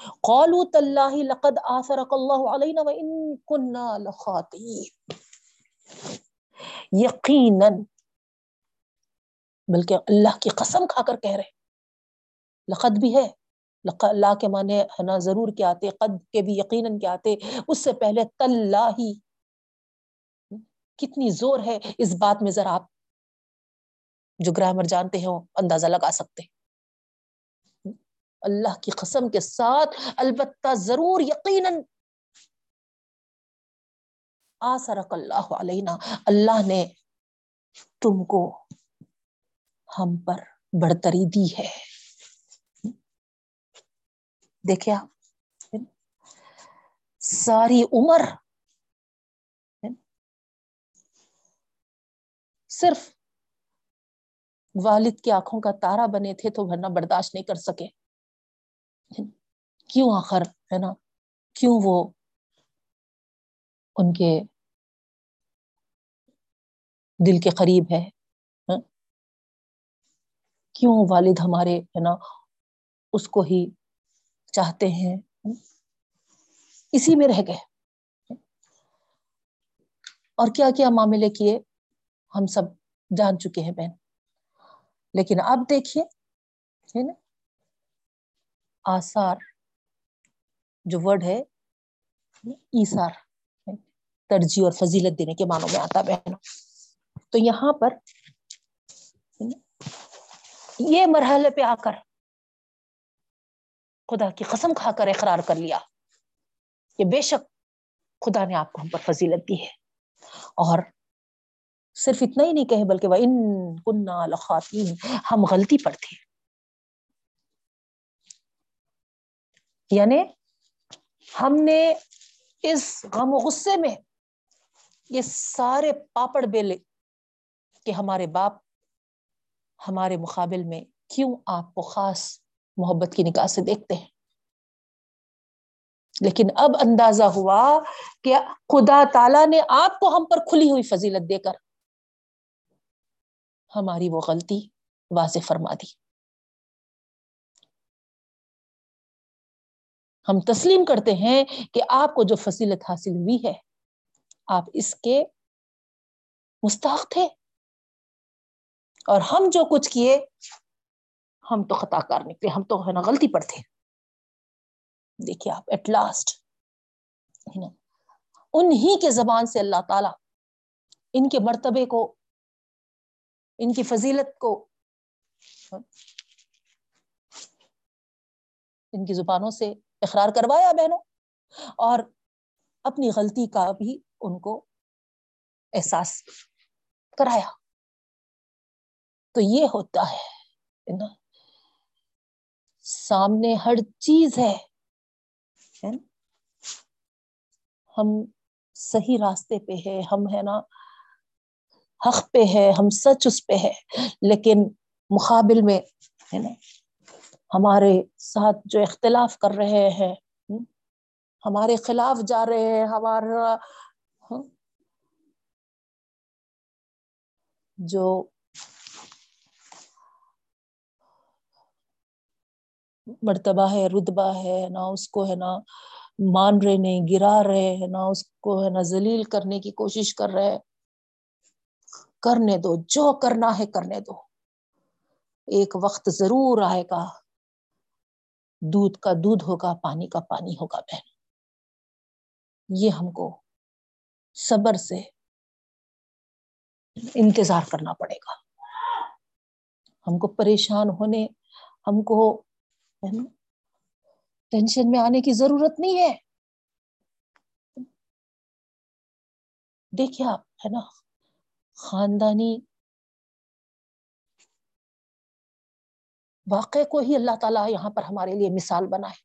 A: قالوا تالله لقد آثرك الله علينا وإن كنا لخاطئين یقینا، بلکہ اللہ کی قسم کھا کر کہہ رہے، لقد بھی ہے۔ اللہ کے معنی ہے نا، ضرور کیا آتے، قد کے بھی یقیناً کیا آتے۔ اس سے پہلے تاللہ کتنی زور ہے اس بات میں ذرا آپ جو گرامر جانتے ہیں اندازہ لگا سکتے اللہ کی قسم کے ساتھ البتہ ضرور یقیناً آسرک اللہ علینا۔ اللہ نے تم کو ہم پر بڑھتری دی ہے۔ دیکھے آپ۔ ساری عمر صرف والد کی آنکھوں کا تارا بنے تھے تو ورنہ برداشت نہیں کر سکے۔ کیوں آخر، ہے نا؟ کیوں وہ ان کے دل کے قریب ہے؟ ہاں؟ کیوں والد ہمارے، ہے نا، اس کو ہی چاہتے ہیں۔ اسی میں رہ گئے۔ اور کیا کیا معاملے کیے؟ ہم سب جان چکے ہیں بہن۔ لیکن اب دیکھیے، ہے نا؟ آثار، جو ورڈ ہے ایسار ترجیح اور فضیلت دینے کے معنوں میں آتا بہن تو یہاں پر یہ مرحلے پہ آ کر خدا کی قسم کھا کر اقرار کر لیا کہ بے شک خدا نے آپ کو ہم پر فضیلت دی ہے۔ اور صرف اتنا ہی نہیں کہیں بلکہ وہ ان کنہ لخواتین ہم غلطی پر تھے۔ یعنی ہم نے اس غم و غصے میں یہ سارے پاپڑ بیلے کہ ہمارے باپ ہمارے مقابل میں کیوں آپ کو خاص محبت کی نکاح سے دیکھتے ہیں۔ لیکن اب اندازہ ہوا کہ خدا تعالی نے آپ کو ہم پر کھلی ہوئی فضیلت دے کر ہماری وہ غلطی واضح فرما دی۔ ہم تسلیم کرتے ہیں کہ آپ کو جو فضیلت حاصل ہوئی ہے، آپ اس کے مستحق تھے۔ اور ہم جو کچھ کیے ہم تو خطا کار نکلے، ہم تو ہے نا غلطی پر تھے۔ دیکھیے آپ ایٹ لاسٹ انہی کے زبان سے اللہ تعالی ان کے مرتبے کو، ان کی فضیلت کو، ان کی زبانوں سے اقرار کروایا بہنوں، اور اپنی غلطی کا بھی ان کو احساس کرایا۔ تو یہ ہوتا ہے سامنے ہر چیز ہے۔ ہم صحیح راستے پہ ہے ہم ہے نا حق پہ ہے ہم سچ اس پہ ہے۔ لیکن مقابل میں ہے نا ہمارے ساتھ جو اختلاف کر رہے ہیں ہمارے خلاف جا رہے ہیں ہمارا جو مرتبہ ہے، رتبہ ہے، نہ اس کو ہے نا مان رہے نہیں، گرا رہے ہیں، نہ اس کو ہے نا ذلیل کرنے کی کوشش کر رہے کرنے دو، جو کرنا ہے کرنے دو۔ ایک وقت ضرور آئے گا، دودھ کا دودھ ہوگا، پانی کا پانی ہوگا بہن۔ یہ ہم کو صبر سے انتظار کرنا پڑے گا۔ ہم کو پریشان ہونے، ہم کو ٹینشن میں آنے کی ضرورت نہیں ہے۔ دیکھیے آپ، ہے نا؟ خاندانی واقع کو ہی اللہ تعالیٰ یہاں پر ہمارے لیے مثال بنائے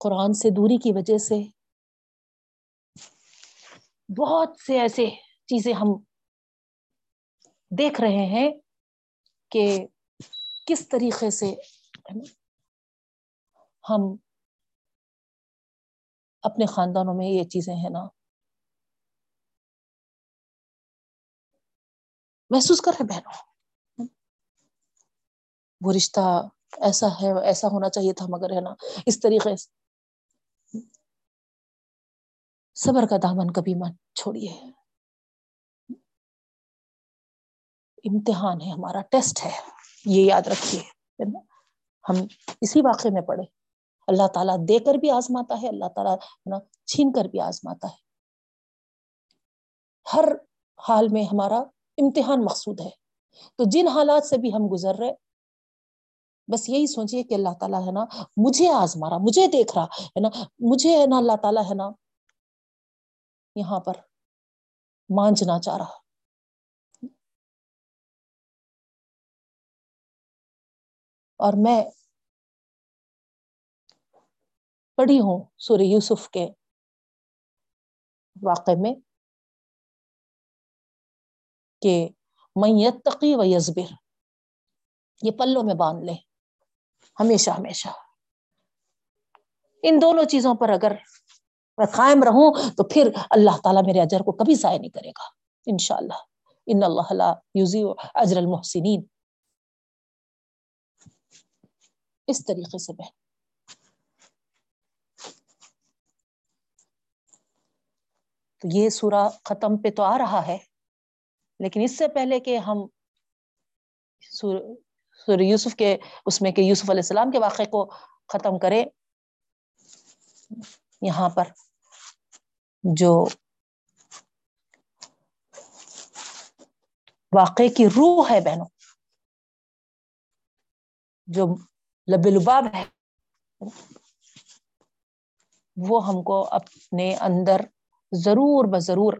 A: قرآن سے دوری کی وجہ سے بہت سے ایسے چیزیں ہم دیکھ رہے ہیں کہ کس طریقے سے ہم اپنے خاندانوں میں یہ چیزیں ہیں نا، محسوس کر رہے بہنوں۔ وہ رشتہ ایسا ہے، ایسا ہونا چاہیے تھا مگر ہے نا، اس طریقے سے صبر کا دامن کبھی مت چھوڑیے۔ امتحان ہے ہمارا، ٹیسٹ ہے۔ یہ یاد رکھیے۔ ہم اسی واقعے میں پڑھے اللہ تعالیٰ دے کر بھی آزماتا ہے، اللہ تعالیٰ چھین کر بھی آزماتا ہے۔ ہر حال میں ہمارا امتحان مقصود ہے۔ تو جن حالات سے بھی ہم گزر رہے، بس یہی سوچیے کہ اللہ تعالیٰ ہے نا، مجھے آزما رہا مجھے دیکھ رہا ہے نا، مجھے ہے نا، اللہ تعالیٰ ہے نا، یہاں پر مانجنا چاہ رہا۔ اور میں پڑھی ہوں سورہ یوسف کے واقع میں کہ میں یتقی و یزبر یہ پلوں میں باندھ لے، ہمیشہ ہمیشہ۔ ان دونوں چیزوں پر اگر میں قائم رہوں تو پھر اللہ تعالیٰ میرے اجر کو کبھی ضائع نہیں کرے گا، انشاءاللہ۔ ان اللہ یوزی اجر المحسنین۔ اس طریقے سے بہن تو یہ سورا ختم پہ تو آ رہا ہے، لیکن اس سے پہلے کہ ہم سورہ یوسف کے، اس میں کہ یوسف علیہ السلام کے واقعے کو ختم کرے یہاں پر جو واقع کی روح ہے بہنوں، جو لب لباب ہے۔ وہ ہم کو اپنے اندر ضرور بضرور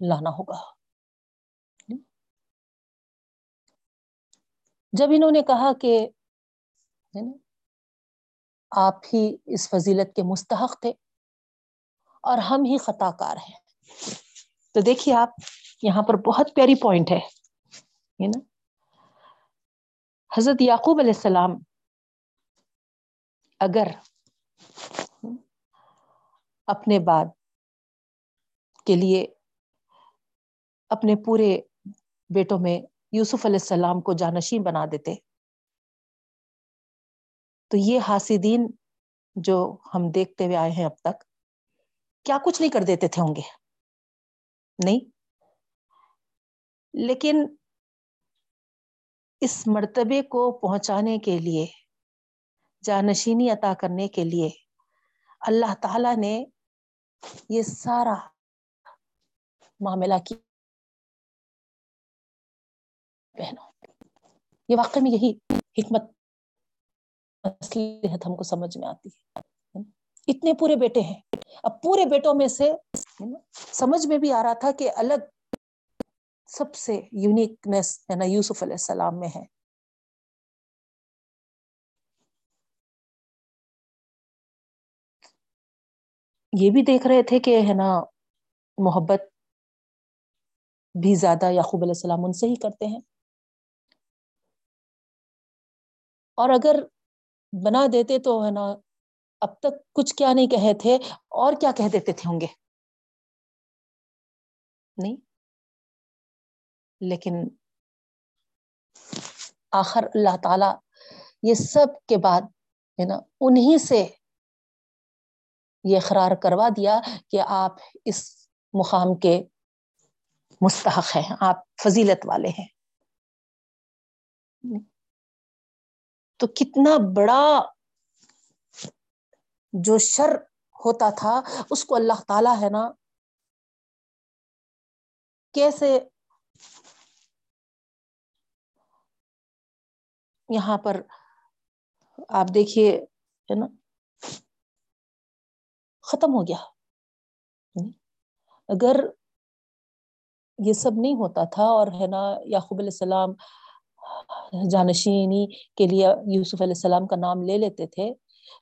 A: لانا ہوگا۔ جب انہوں نے کہا کہ آپ ہی اس فضیلت کے مستحق تھے اور ہم ہی خطا کار ہیں۔ تو دیکھیے آپ، یہاں پر بہت پیاری پوائنٹ ہے۔ نا حضرت یعقوب علیہ السلام اگر اپنے بعد کے لیے اپنے پورے بیٹوں میں یوسف علیہ السلام کو جانشین بنا دیتے، تو یہ حاسدین جو ہم دیکھتے ہوئے آئے ہیں اب تک، کیا کچھ نہیں کر دیتے تھے ہوں گے؟ نہیں۔ لیکن اس مرتبے کو پہنچانے کے لیے، جانشینی عطا کرنے کے لیے اللہ تعالی نے یہ سارا معاملہ کی بہنوں، یہ واقع میں یہی حکمت ہم کو سمجھ میں آتی ہے۔ اتنے پورے بیٹے ہیں۔ اب پورے بیٹوں میں سے سمجھ میں بھی آ رہا تھا کہ الگ سب سے یونیکنیس ہے نا یوسف علیہ السلام میں ہے۔ یہ بھی دیکھ رہے تھے کہ ہے نا محبت بھی زیادہ یعقوب علیہ السلام ان سے ہی کرتے ہیں۔ اور اگر بنا دیتے تو ہے نا اب تک کچھ کیا نہیں کہے تھے اور کیا کہہ دیتے تھے ہوں گے؟ نہیں۔ لیکن آخر اللہ تعالی یہ سب کے بعد ہے نا، انہی سے یہ اقرار کروا دیا کہ آپ اس مقام کے مستحق ہیں، آپ فضیلت والے ہیں۔ تو کتنا بڑا جو شر ہوتا تھا، اس کو اللہ تعالی ہے نا، کیسے یہاں پر آپ دیکھیے، ہے نا؟ ختم ہو گیا۔ اگر یہ سب نہیں ہوتا تھا اور ہے نا، یعقوب علیہ السلام جانشینی کے لیے یوسف علیہ السلام کا نام لے لیتے تھے،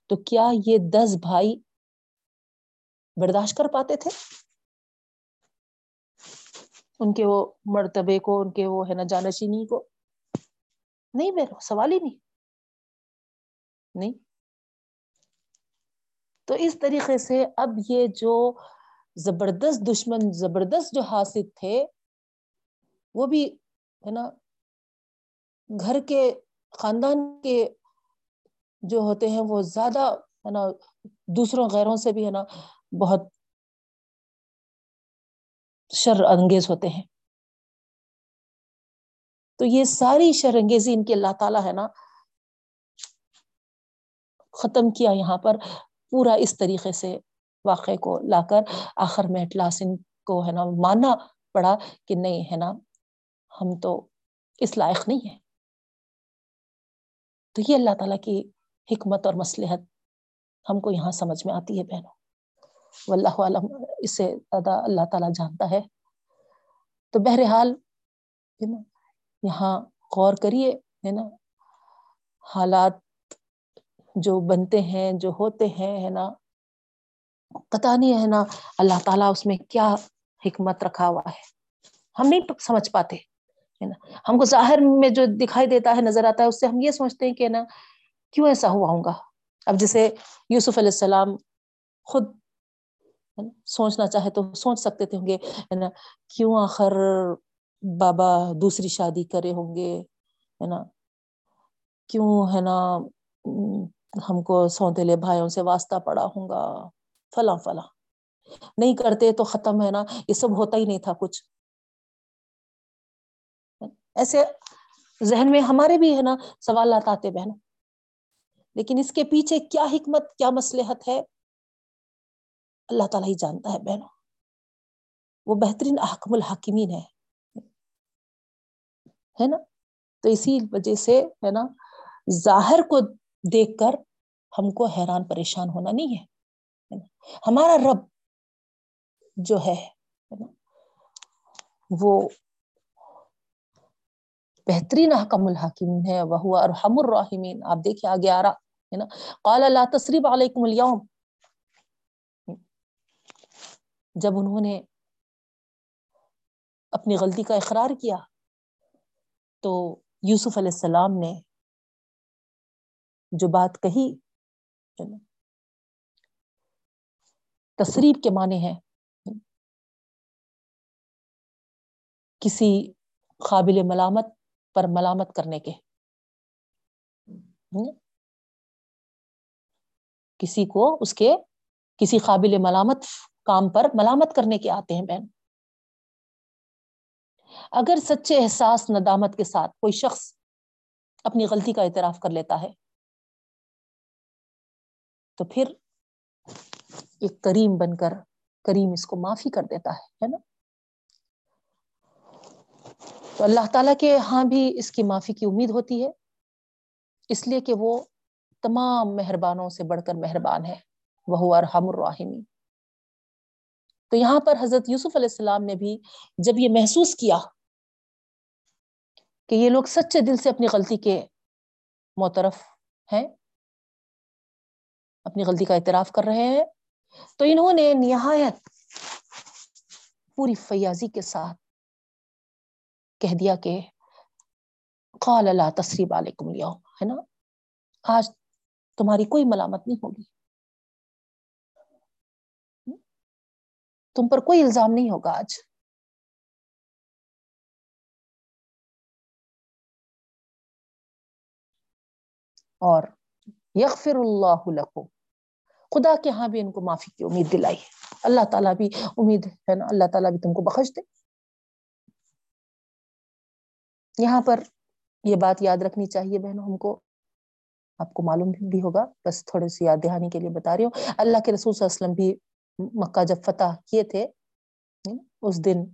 A: تو کیا یہ دس بھائی برداشت کر پاتے تھے؟ ان کے وہ مرتبے کو، ان کے وہ ہے نا جانشینی کو۔ نہیں میرا سوال ہی نہیں۔ نہیں۔ تو اس طریقے سے اب یہ جو زبردست دشمن، زبردست جو حاصل تھے، وہ بھی ہے نا گھر کے خاندان کے جو ہوتے ہیں، وہ زیادہ ہے نا دوسروں غیروں سے بھی ہے نا بہت شر انگیز ہوتے ہیں۔ تو یہ ساری شر انگیزی ان کی اللہ تعالیٰ ہے نا، ختم کیا یہاں پر، پورا اس طریقے سے واقعے کو لا کر آخر میں اٹلاسن کو ہے نا ماننا پڑا کہ نہیں ہے نا، ہم تو اس لائق نہیں ہے تو یہ اللہ تعالیٰ کی حکمت اور مسلحت ہم کو یہاں سمجھ میں آتی ہے بہنوں۔ واللہ عالم، اسے زیادہ اللہ تعالیٰ جانتا ہے۔ تو بہرحال یہاں غور کریے، ہے نا، حالات جو بنتے ہیں، جو ہوتے ہیں، ہے نا پتا نہیں، ہے نا، اللہ تعالیٰ اس میں کیا حکمت رکھا ہوا ہے۔ ہم نہیں سمجھ پاتے، ہے نا، ہم کو ظاہر میں جو دکھائی دیتا ہے، نظر آتا ہے، اس سے ہم یہ سوچتے ہیں کہ نا، کیوں ایسا ہوا ہوں گا؟ اب جیسے یوسف علیہ السلام خود سوچنا چاہے تو سوچ سکتے تھے ہوں گے، ہے نا؟ کیوں آخر بابا دوسری شادی کرے ہوں گے، ہے نا؟ کیوں، ہے نا؟ ہم کو سوتےلے بھائیوں سے واسطہ پڑا ہوں گا، فلاں فلاں۔ نہیں کرتے تو ختم، ہے نا؟ یہ سب ہوتا ہی نہیں تھا کچھ۔ ایسے ذہن میں ہمارے بھی، ہے نا؟ سوالات آتے بہن۔ لیکن اس کے پیچھے کیا حکمت، کیا مسلحت ہے؟ اللہ تعالیٰ ہی جانتا ہے بہنوں۔ وہ بہترین احکم الحکمین ہے ہے نا؟ تو اسی وجہ سے ہے نا، ظاہر کو دیکھ کر ہم کو حیران پریشان ہونا نہیں ہے۔ ہمارا رب جو ہے وہ بہترین حکم الحکیم ہے۔ وہ ارحم الرحمین آپ دیکھیے آگے آ رہا، ہے نا؟ قال لا تصریب علیکم اليوم جب انہوں نے اپنی غلطی کا اقرار کیا تو یوسف علیہ السلام نے جو بات کہی، تصریب کے معنی ہے کسی قابل ملامت پر ملامت کرنے کے۔ کسی کو اس کے، کسی قابل ملامت کام پر ملامت کرنے کے آتے ہیں بہن۔ اگر سچے احساس ندامت کے ساتھ کوئی شخص اپنی غلطی کا اعتراف کر لیتا ہے، تو پھر ایک کریم بن کر کریم اس کو معافی کر دیتا ہے ہے نا؟ تو اللہ تعالیٰ کے ہاں بھی اس کی معافی کی امید ہوتی ہے، اس لیے کہ وہ تمام مہربانوں سے بڑھ کر مہربان ہے۔ وہ ارحم الراحمین۔ تو یہاں پر حضرت یوسف علیہ السلام نے بھی جب یہ محسوس کیا کہ یہ لوگ سچے دل سے اپنی غلطی کے موترف ہیں، اپنی غلطی کا اعتراف کر رہے ہیں، تو انہوں نے نہایت پوری فیاضی کے ساتھ کہہ دیا کہ قال اللہ تصریب علیکم اليوم، ہے نا؟ آج تمہاری کوئی ملامت نہیں ہوگی۔ تم پر کوئی الزام نہیں ہوگا آج۔ اور یغفر اللہ لکم۔ خدا کے ہاں بھی ان کو معافی کی امید دلائی۔ اللہ تعالیٰ بھی امید ہے نا، اللہ تعالیٰ بھی تم کو بخش دے۔ یہاں پر یہ بات یاد رکھنی چاہیے بہنوں، ہم کو۔ آپ کو معلوم بھی ہوگا، بس تھوڑے سی یاد دہانی کے لیے بتا رہی ہوں۔ اللہ کے رسول صلی اللہ علیہ وسلم بھی مکہ جب فتح کیے تھے، اس دن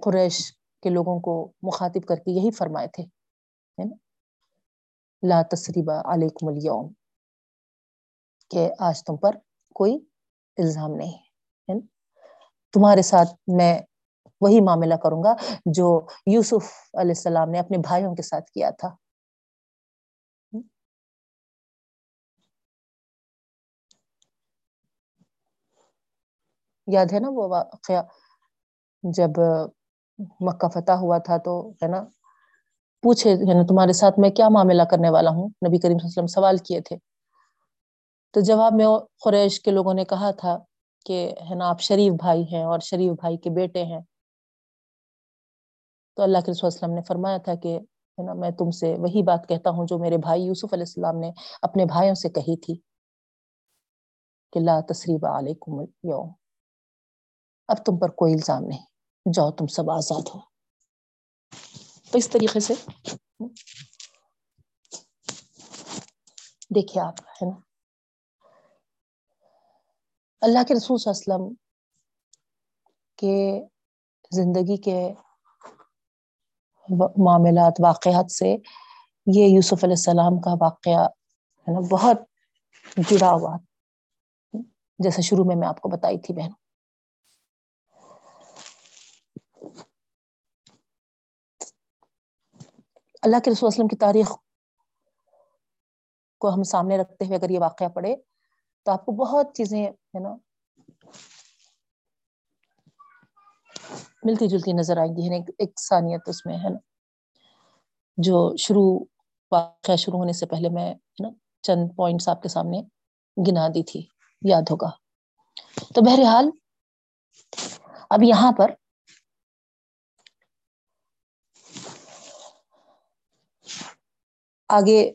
A: قریش کے لوگوں کو مخاطب کر کے یہی فرمائے تھے لا تصریبا علیکم اليوم، کہ آج تم پر کوئی الزام نہیں، ہے تمہارے ساتھ میں وہی معاملہ کروں گا جو یوسف علیہ السلام نے اپنے بھائیوں کے ساتھ کیا تھا۔ یاد ہے نا وہ واقعہ جب مکہ فتح ہوا تھا تو ہے نا پوچھے ہے نا تمہارے ساتھ میں کیا معاملہ کرنے والا ہوں؟ نبی کریم صلی اللہ علیہ وسلم سوال کیے تھے۔ تو جواب میں قریش کے لوگوں نے کہا تھا کہ ہے نا آپ شریف بھائی ہیں اور شریف بھائی کے بیٹے ہیں۔ تو اللہ کے رسول وسلم نے فرمایا تھا کہ ہے نا میں تم سے وہی بات کہتا ہوں جو میرے بھائی یوسف علیہ السلام نے اپنے بھائیوں سے کہی تھی کہ لا تصریب علیکم اليوم۔ اب تم پر کوئی الزام نہیں۔ جاؤ تم سب آزاد ہو۔ تو اس طریقے سے دیکھیے آپ، ہے نا؟ اللہ کے رسول صلی اللہ علیہ وسلم کے زندگی کے معاملات، واقعات سے یہ یوسف علیہ السلام کا واقعہ، ہے نا، بہت جڑا ہوا۔ جیسے شروع میں میں آپ کو بتائی تھی بہن۔ اللہ کے رسول وسلم کی تاریخ کو ہم سامنے رکھتے ہوئے اگر یہ واقعہ پڑے تو آپ کو بہت چیزیں ہے نا ملتی جلتی نظر آئیں گی، ہے ایک ثانیت اس میں، ہے نا؟ جو شروع، واقعہ شروع ہونے سے پہلے میں نا چند پوائنٹس آپ کے سامنے گنا دی تھی، یاد ہوگا۔ تو بہرحال، اب یہاں پر آگے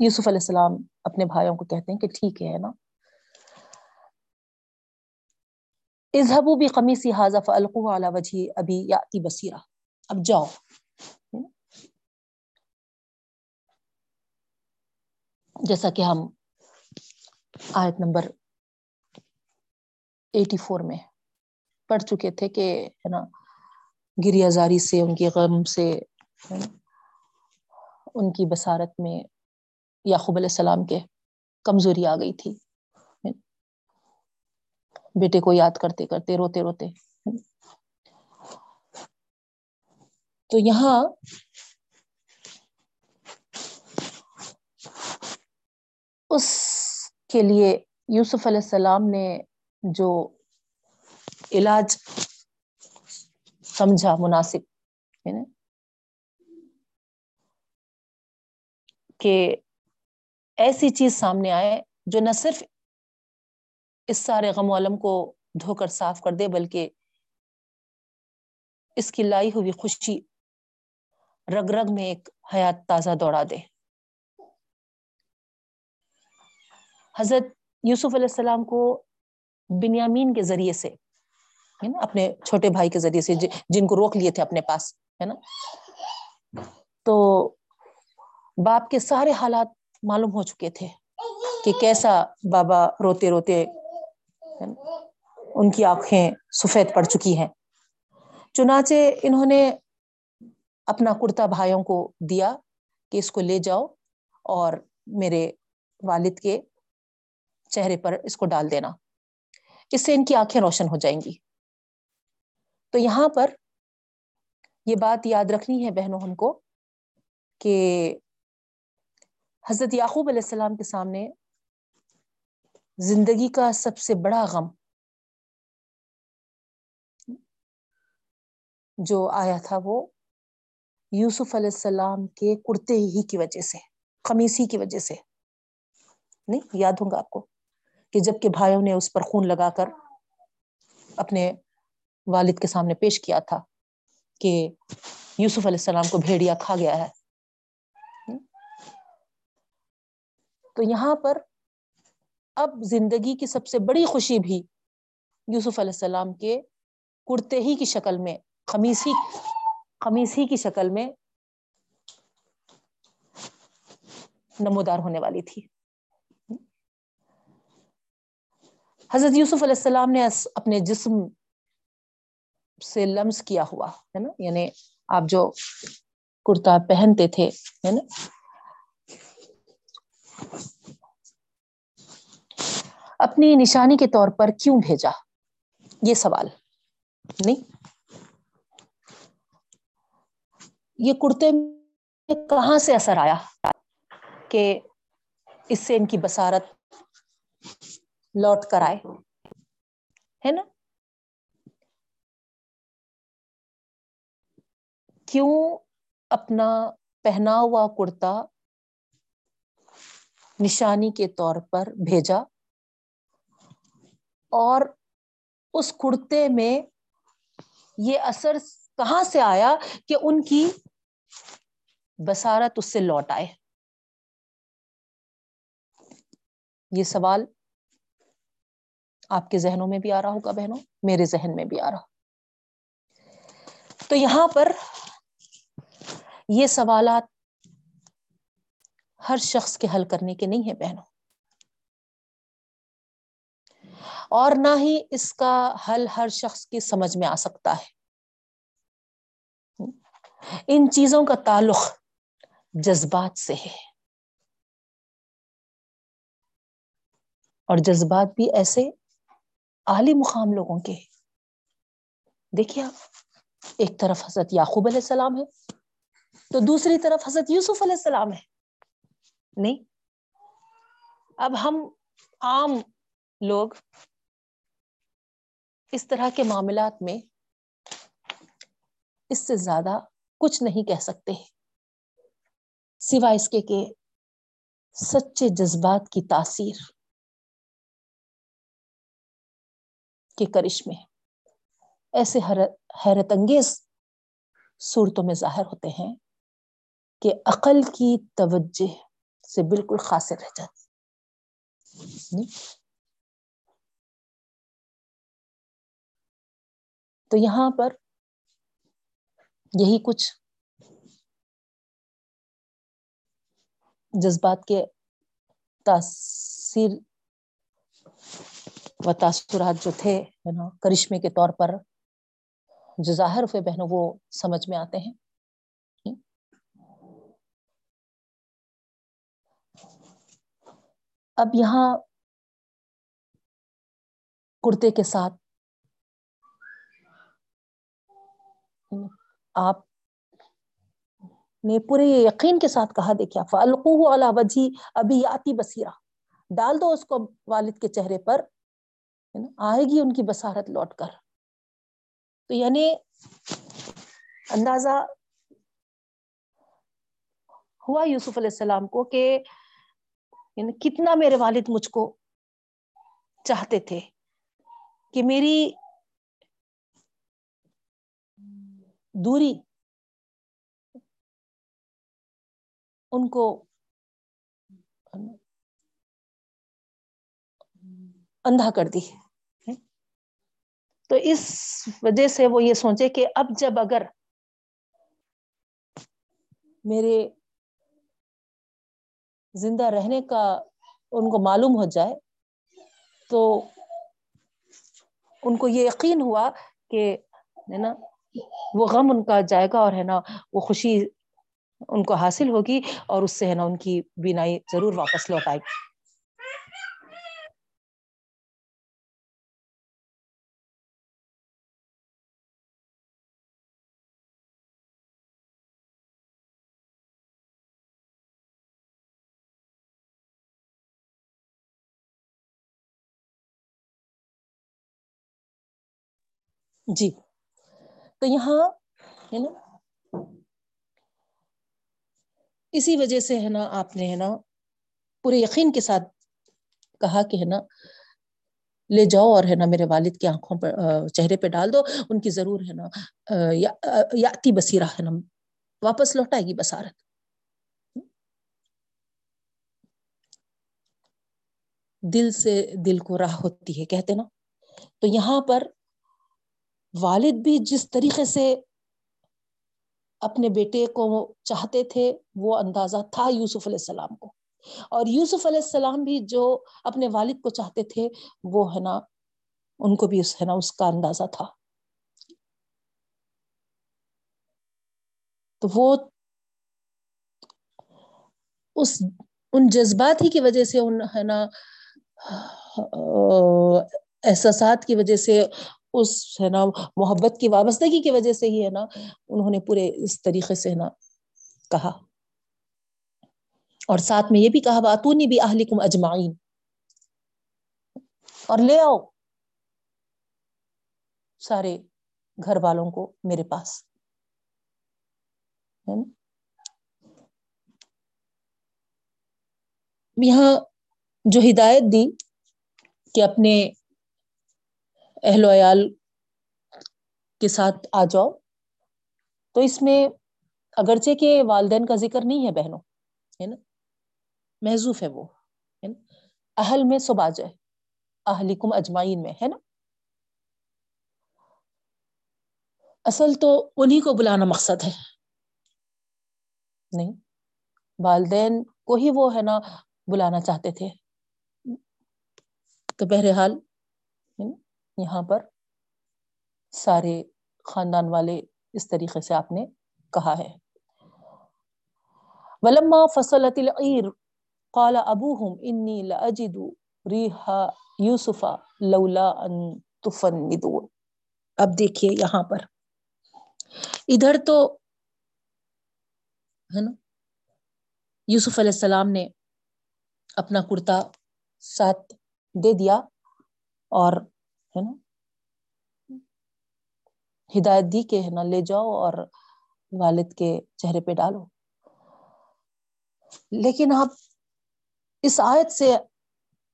A: یوسف علیہ السلام اپنے بھائیوں کو کہتے ہیں کہ ٹھیک ہے نا؟ اظہبو بھی قمیصی حاضہ فالقو علی وجہ ابھی یاتی بصیرہ۔ اب جاؤ۔ جیسا کہ ہم آیت نمبر ایٹی فور میں پڑھ چکے تھے کہ، ہے نا گریا زاری سے، ان کی غم سے ان کی بصارت میں یعقوب علیہ السلام کے کمزوری آ گئی تھی۔ بیٹے کو یاد کرتے کرتے روتے روتے۔ تو یہاں اس کے لیے یوسف علیہ السلام نے جو علاج سمجھا مناسب، ہے نا؟ کہ ایسی چیز سامنے آئے جو نہ صرف اس سارے غم و علم کو دھو کر صاف کر دے، بلکہ اس کی لائی ہوئی خوشی رگ رگ میں ایک حیات تازہ دوڑا دے۔ حضرت یوسف علیہ السلام کو بنیامین کے ذریعے سے، ہے نا، اپنے چھوٹے بھائی کے ذریعے سے، جن کو روک لیے تھے اپنے پاس، ہے نا باپ کے سارے حالات معلوم ہو چکے تھے کہ کیسا بابا روتے روتے ان کی آنکھیں سفید پڑ چکی ہیں۔ چنانچہ انہوں نے اپنا کرتا بھائیوں کو دیا کہ اس کو لے جاؤ اور میرے والد کے چہرے پر اس کو ڈال دینا۔ اس سے ان کی آنکھیں روشن ہو جائیں گی۔ تو یہاں پر یہ بات یاد رکھنی ہے بہنوں ہم کو کہ حضرت یعقوب علیہ السلام کے سامنے زندگی کا سب سے بڑا غم جو آیا تھا وہ یوسف علیہ السلام کے کرتے ہی کی وجہ سے خمیسی کی وجہ سے۔ نہیں، یاد ہوں گا آپ کو کہ جبکہ بھائیوں نے اس پر خون لگا کر اپنے والد کے سامنے پیش کیا تھا کہ یوسف علیہ السلام کو بھیڑیا کھا گیا ہے۔ تو یہاں پر اب زندگی کی سب سے بڑی خوشی بھی یوسف علیہ السلام کے کرتے ہی کی شکل میں خمیسی خمیسی کی شکل میں نمودار ہونے والی تھی۔ حضرت یوسف علیہ السلام نے اپنے جسم سے لمس کیا ہوا، ہے نا؟ یعنی آپ جو کرتا پہنتے تھے، ہے نا؟ اپنی نشانی کے طور پر کیوں بھیجا؟ یہ سوال۔ نہیں۔ یہ کرتے میں کہاں سے اثر آیا کہ اس سے ان کی بسارت لوٹ کر آئے؟ ہے نا؟ کیوں اپنا پہنا ہوا کرتا نشانی کے طور پر بھیجا اور اس کرتے میں یہ اثر کہاں سے آیا کہ ان کی بسارت اس سے لوٹ آئے؟ یہ سوال آپ کے ذہنوں میں بھی آ رہا ہوگا بہنوں، میرے ذہن میں بھی آ رہا۔ تو یہاں پر یہ سوالات ہر شخص کے حل کرنے کے نہیں ہے بہنوں۔ اور نہ ہی اس کا حل ہر شخص کی سمجھ میں آ سکتا ہے۔ ان چیزوں کا تعلق جذبات سے ہے۔ اور جذبات بھی ایسے عالی مقام لوگوں کے۔ دیکھیے آپ، ایک طرف حضرت یعقوب علیہ السلام ہے تو دوسری طرف حضرت یوسف علیہ السلام ہے۔ نہیں۔ اب ہم عام لوگ اس طرح کے معاملات میں اس سے زیادہ کچھ نہیں کہہ سکتے۔ سوائے اس کے کہ سچے جذبات کی تاثیر کے کرشمے ایسے حیرت انگیز صورتوں میں ظاہر ہوتے ہیں کہ عقل کی توجہ سے بالکل خاصر رہ جاتی تو یہاں پر یہی کچھ جذبات کے تاثیر و تاثرات جو تھے نا کرشمے کے طور پر جو ظاہر ہوئے بہنوں، وہ سمجھ میں آتے ہیں۔ اب یہاں کرتے کے ساتھ آپ نے پورے یقین کے ساتھ کہا دیکھا فالقوہ علی وجھی ابھی آتی بصیرہ ڈال دو اس کو والد کے چہرے پر آئے گی ان کی بصارت لوٹ کر۔ تو یعنی اندازہ ہوا یوسف علیہ السلام کو کہ یعنی کتنا میرے والد مجھ کو چاہتے تھے کہ میری دوری ان کو اندھا کر دی۔ تو اس وجہ سے وہ یہ سوچے کہ اب جب اگر میرے زندہ رہنے کا ان کو معلوم ہو جائے، تو ان کو یہ یقین ہوا کہ ہے نا، وہ غم ان کا جائے گا اور ہے نا، وہ خوشی ان کو حاصل ہوگی اور اس سے ہے نا ان کی بینائی ضرور واپس لوٹ آئے گی۔ جی۔ تو یہاں، ہے نا، اسی وجہ سے، ہے نا، آپ نے، ہے نا، پورے یقین کے ساتھ کہا کہ، ہے نا، لے جاؤ اور، ہے نا، میرے والد کی آنکھوں پر چہرے پہ ڈال دو۔ ان کی ضرور، ہے نا یاتی بصیرہ، ہے نا، واپس لوٹائے گی بسارت دل سے دل کو راہ ہوتی ہے، کہتے نا۔ تو یہاں پر والد بھی جس طریقے سے اپنے بیٹے کو چاہتے تھے، وہ اندازہ تھا یوسف علیہ السلام کو۔ اور یوسف علیہ السلام بھی جو اپنے والد کو چاہتے تھے، وہ ہے نا، ان کو بھی اس ہے نا، اس کا اندازہ تھا۔ تو وہ اس، ان جذبات ہی کی وجہ سے، ان ہے نا احساسات کی وجہ سے اس، ہے نا، محبت کی وابستگی کی وجہ سے ہی، ہے نا، انہوں نے پورے اس طریقے سے، ہے نا، کہا۔ اور ساتھ میں یہ بھی کہا باتونی بھی اہلکم اجمعین اور لے آؤ سارے گھر والوں کو میرے پاس۔ یہاں جو ہدایت دی کہ اپنے اہل ویال کے ساتھ آ جاؤ۔ تو اس میں اگرچہ کہ والدین کا ذکر نہیں ہے بہنوں، ہے نا؟ محضوف ہے وہ، ہے نا؟ اہل میں سب آ جائے، اہلکم اجمائین میں، ہے نا؟ اصل تو انہی کو بلانا مقصد ہے۔ نہیں، والدین کو ہی وہ، ہے نا، بلانا چاہتے تھے۔ تو بہرحال یہاں پر سارے خاندان والے اس طریقے سے آپ نے کہا ہے۔ ولما فصلت العیر قال ابوہم انی لاجد ریحا یوسف لولا ان تفندون۔ اب دیکھیے یہاں پر۔ ادھر تو ہے نا، یوسف علیہ السلام نے اپنا کرتا ساتھ دے دیا اور ہے نا؟ ہدایت دی کہ ہے نا، لے جاؤ اور والد کے چہرے پہ ڈالو۔ لیکن آپ اس آیت سے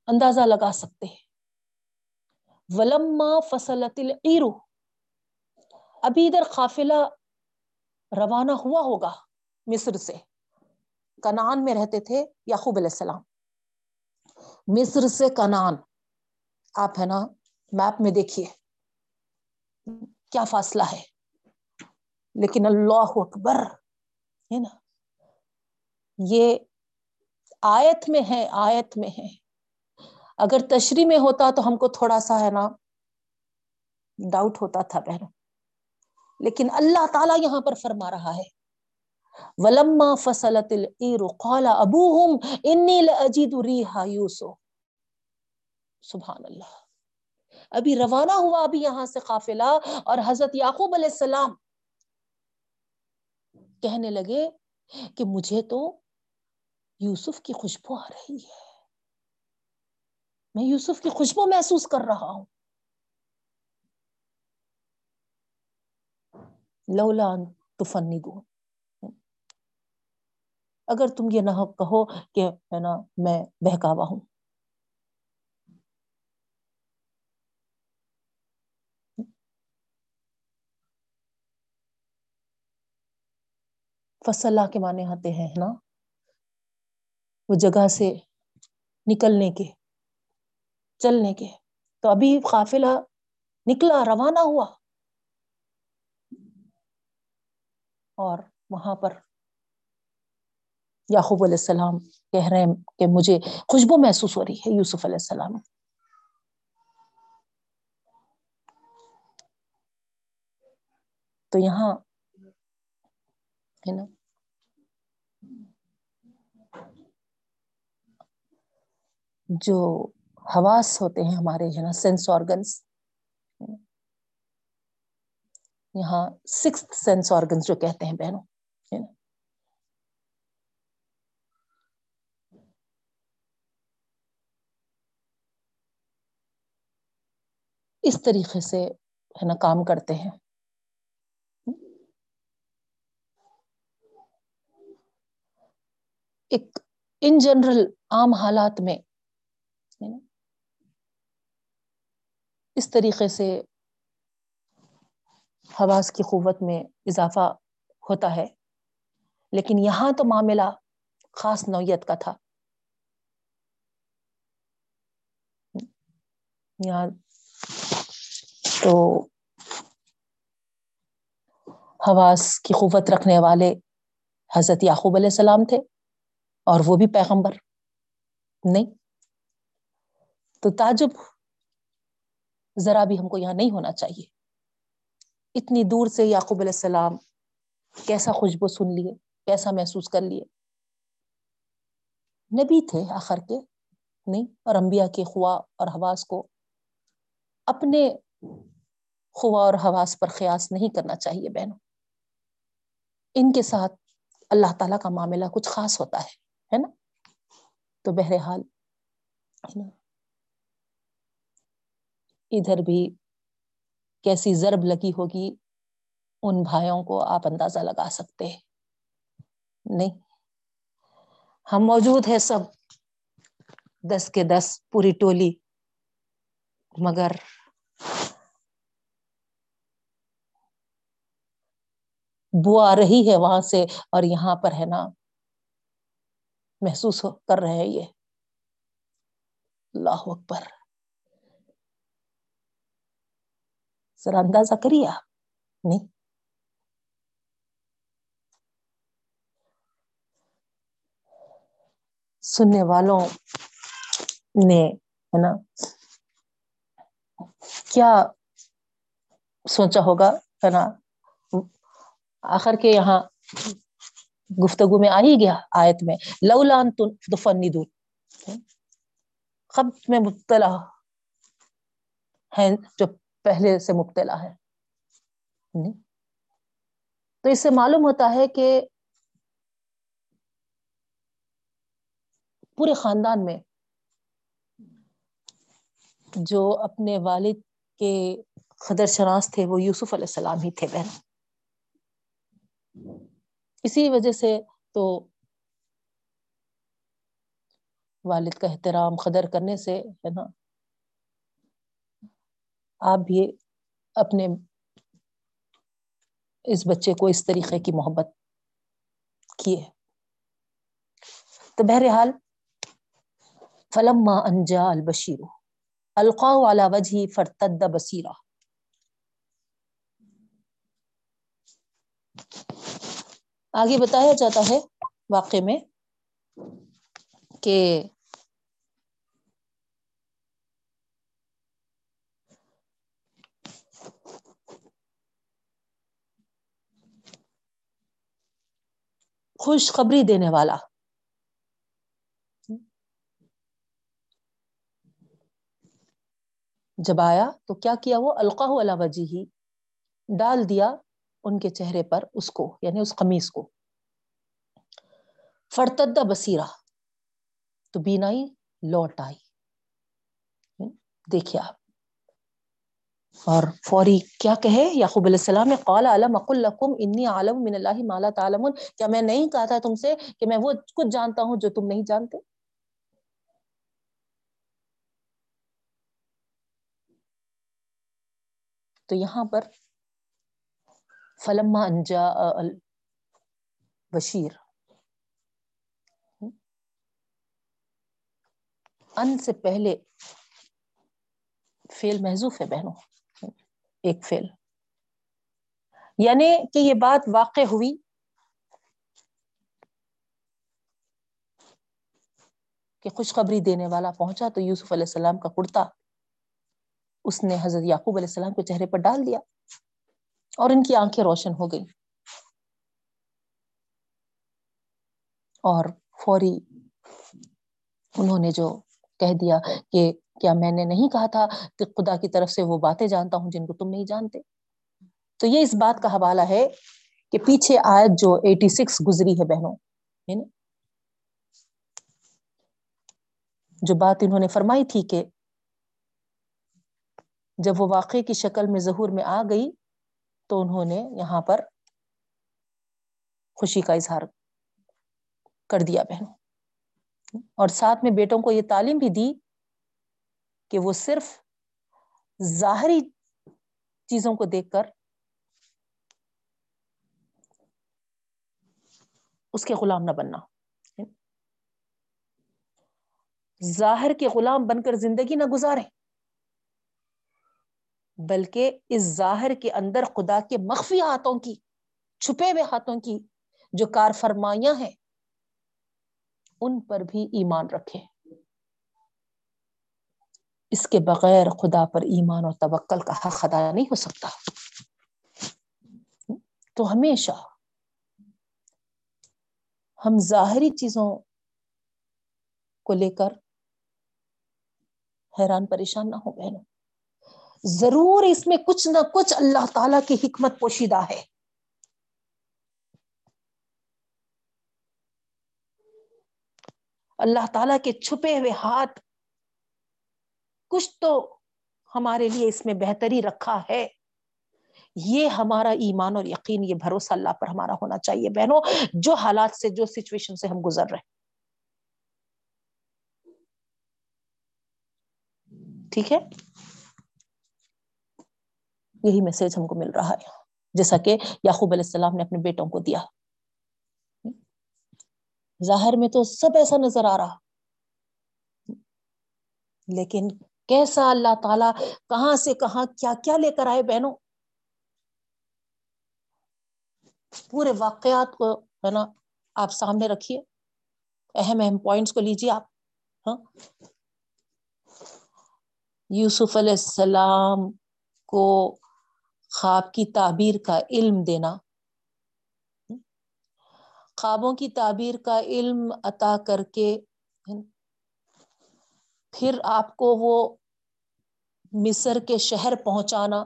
A: اندازہ لگا سکتے ہیں۔ ولما فصلت العیرو ابھی ادھر قافلہ روانہ ہوا ہوگا مصر سے۔ کنان میں رہتے تھے یعقوب علیہ السلام۔ مصر سے کنان آپ ہے نا میپ میں دیکھیے۔ کیا فاصلہ ہے۔ لیکن اللہ اکبر، ہے نا۔ یہ آیت میں ہے، آیت میں ہے۔ اگر تشریح میں ہوتا تو ہم کو تھوڑا سا، ہے نا ڈاؤٹ ہوتا تھا بہن۔ لیکن اللہ تعالی یہاں پر فرما رہا ہے۔ ولما فصلت العیر قال ابوہم انی لاجد ریحا یوسف سبحان اللہ۔ ابھی روانہ ہوا، ابھی یہاں سے قافلہ۔ اور حضرت یعقوب علیہ السلام کہنے لگے کہ مجھے تو یوسف کی خوشبو آ رہی ہے۔ میں یوسف کی خوشبو محسوس کر رہا ہوں۔ لولا تفندون اگر تم یہ نہ کہو کہ ہے نا، میں بہکاوا ہوں۔ فصلہ کے معنی آتے ہیں نا؟ وہ جگہ سے نکلنے کے، چلنے کے۔ تو ابھی قافلہ نکلا، روانہ ہوا۔ اور وہاں پر یعقوب علیہ السلام کہہ رہے ہیں کہ مجھے خوشبو محسوس ہو رہی ہے، یوسف علیہ السلام۔ تو یہاں ہے نا۔ جو حواس ہوتے ہیں ہمارے ہے نا سینس آرگنس یہاں سکس سینس آرگنس جو کہتے ہیں بہنوں اس طریقے سے ہے نا کام کرتے ہیں۔ ایک ان جنرل عام حالات میں، اس طریقے سے حواس کی قوت میں اضافہ ہوتا ہے۔ لیکن یہاں تو معاملہ خاص نوعیت کا تھا۔ یہاں تو حواس کی قوت رکھنے والے حضرت یعقوب علیہ السلام تھے۔ اور وہ بھی پیغمبر نہیں۔ تو تعجب ذرا بھی ہم کو یہاں نہیں ہونا چاہیے۔ اتنی دور سے یعقوب علیہ السلام کیسا خوشبو سن لیے، کیسا محسوس کر لیے۔ نبی تھے آخر کے، نہیں، اور انبیاء کے خوا اور حواس کو اپنے خوا اور حواس پر قیاس نہیں کرنا چاہیے بہنوں۔ ان کے ساتھ اللہ تعالیٰ کا معاملہ کچھ خاص ہوتا ہے۔ ہے نا؟ تو بہرحال ادھر بھی کیسی ضرب لگی ہوگی، ان بھائیوں کو آپ اندازہ لگا سکتے ہیں۔ نہیں، ہم موجود ہیں سب۔ دس کے دس، پوری ٹولی۔ مگر بو آ رہی ہے وہاں سے اور یہاں پر ہے نا۔ محسوس کر رہے ہیں یہ۔ اللہ اکبر۔ ذرا اندازہ کریے آپ۔ نہیں۔ سننے والوں نے، ہے نا، کیا سوچا ہوگا، ہے نا، آخر کے یہاں گفتگو میں آ ہی گیا آیت میں۔ لولان دفن دور میں مبتلا ہے جو پہلے سے مبتلا ہے۔ تو اس سے معلوم ہوتا ہے کہ پورے خاندان میں جو اپنے والد کے قدر شناس تھے وہ یوسف علیہ السلام ہی تھے بہن۔ اسی وجہ سے تو والد کا احترام قدر کرنے سے ہے نا، آپ بھی اپنے اس بچے کو اس طریقے کی محبت کیے تو بہرحال، فلما انجا البشیر القا والا وجہ فرتد بصیرہ۔ آگے بتایا جاتا ہے واقع میں کہ خوشخبری دینے والا جب آیا تو کیا کیا وہ؟ القاہ علا وجی ہی ڈال دیا ان کے چہرے پر اس کو یعنی اس قمیص کو۔ فرتدہ بصیرہ تو بینائی لوٹ آئی دیکھیے آپ۔ اور فوری کیا کہے؟ یعقوب علیہ السلام قال علم اقل لکم انی عالم من اللہ ما لا تعلمون۔ کیا میں نہیں کہا تھا تم سے کہ میں وہ کچھ جانتا ہوں جو تم نہیں جانتے؟ تو یہاں پر فلما انجا بشیر۔ ان سے پہلے فیل محضوف ہے بہنوں۔ ایک فیل یعنی کہ یہ بات واقع ہوئی۔ کہ خوشخبری دینے والا پہنچا تو یوسف علیہ السلام کا کرتا اس نے حضرت یعقوب علیہ السلام کے چہرے پر ڈال دیا۔ اور ان کی آنکھیں روشن ہو گئی اور فوری انہوں نے جو کہہ دیا کہ کیا میں نے نہیں کہا تھا کہ خدا کی طرف سے وہ باتیں جانتا ہوں جن کو تم نہیں جانتے۔ تو یہ اس بات کا حوالہ ہے کہ پیچھے آیت جو ایٹی سکس گزری ہے بہنوں جو بات انہوں نے فرمائی تھی کہ جب وہ واقعے کی شکل میں ظہور میں آ گئی تو انہوں نے یہاں پر خوشی کا اظہار کر دیا بہنوں۔ اور ساتھ میں بیٹوں کو یہ تعلیم بھی دی کہ وہ صرف ظاہری چیزوں کو دیکھ کر اس کے غلام نہ بننا۔ ظاہر کے غلام بن کر زندگی نہ گزارے۔ بلکہ اس ظاہر کے اندر خدا کے مخفی ہاتھوں کی، چھپے ہوئے ہاتھوں کی جو کار فرمائیاں ہیں، ان پر بھی ایمان رکھے اس کے بغیر خدا پر ایمان اور توکل کا حق ادا نہیں ہو سکتا۔ تو ہمیشہ ہم ظاہری چیزوں کو لے کر حیران پریشان نہ ہو بہنوں۔ ضرور اس میں کچھ نہ کچھ اللہ تعالی کی حکمت پوشیدہ ہے۔ اللہ تعالی کے چھپے ہوئے ہاتھ کچھ تو ہمارے لیے اس میں بہتری رکھا ہے۔ یہ ہمارا ایمان اور یقین، یہ بھروسہ اللہ پر ہمارا ہونا چاہیے۔ بہنوں، جو حالات سے، جو سچویشن سے ہم گزر رہے ٹھیک ہے؟ یہی میسج ہم کو مل رہا ہے۔ جیسا کہ یعقوب علیہ السلام نے اپنے بیٹوں کو دیا۔ ظاہر میں تو سب ایسا نظر آ رہا۔ لیکن کیسا اللہ تعالی کہاں سے کہاں کیا کیا لے کر آئے بہنوں؟ پورے واقعات کو ہے نا آپ سامنے رکھیے۔ اہم اہم پوائنٹس کو لیجیے آپ۔ ہاں۔ یوسف علیہ السلام کو خواب کی تعبیر کا علم دینا۔ خوابوں کی تعبیر کا علم عطا کر کے پھر آپ کو وہ مصر کے شہر پہنچانا۔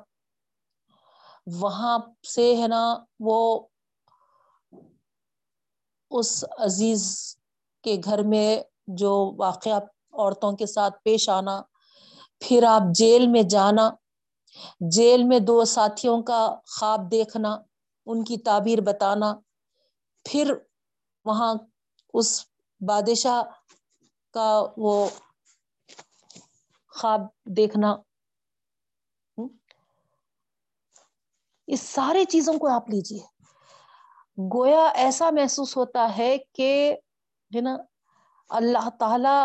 A: وہاں سے ہے نا وہ اس عزیز کے گھر میں جو واقعہ عورتوں کے ساتھ پیش آنا۔ پھر آپ جیل میں جانا۔ جیل میں دو ساتھیوں کا خواب دیکھنا، ان کی تعبیر بتانا، پھر وہاں اس بادشاہ کا وہ خواب دیکھنا۔ اس سارے چیزوں کو آپ لیجیے گویا ایسا محسوس ہوتا ہے کہ، ہے نا، اللہ تعالی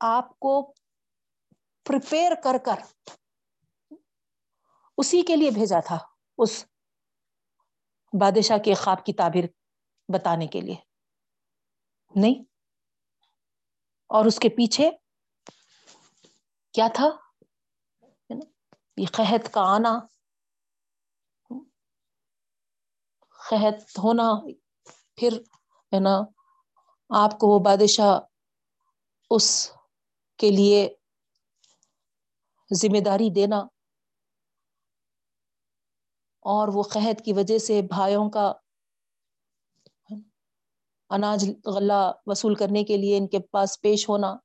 A: آپ کو پریپیئر کر کر اسی کے لیے بھیجا تھا اس بادشاہ کے خواب کی تعبیر بتانے کے لیے۔ نہیں۔ اور اس کے پیچھے کیا تھا؟ یہ قحط کا آنا۔ قحط ہونا۔ پھر ہے نا، آپ کو وہ بادشاہ اس کے لیے ذمہ داری دینا۔ اور وہ قحط کی وجہ سے بھائیوں کا اناج غلہ وصول کرنے کے لیے ان کے پاس پیش ہونا۔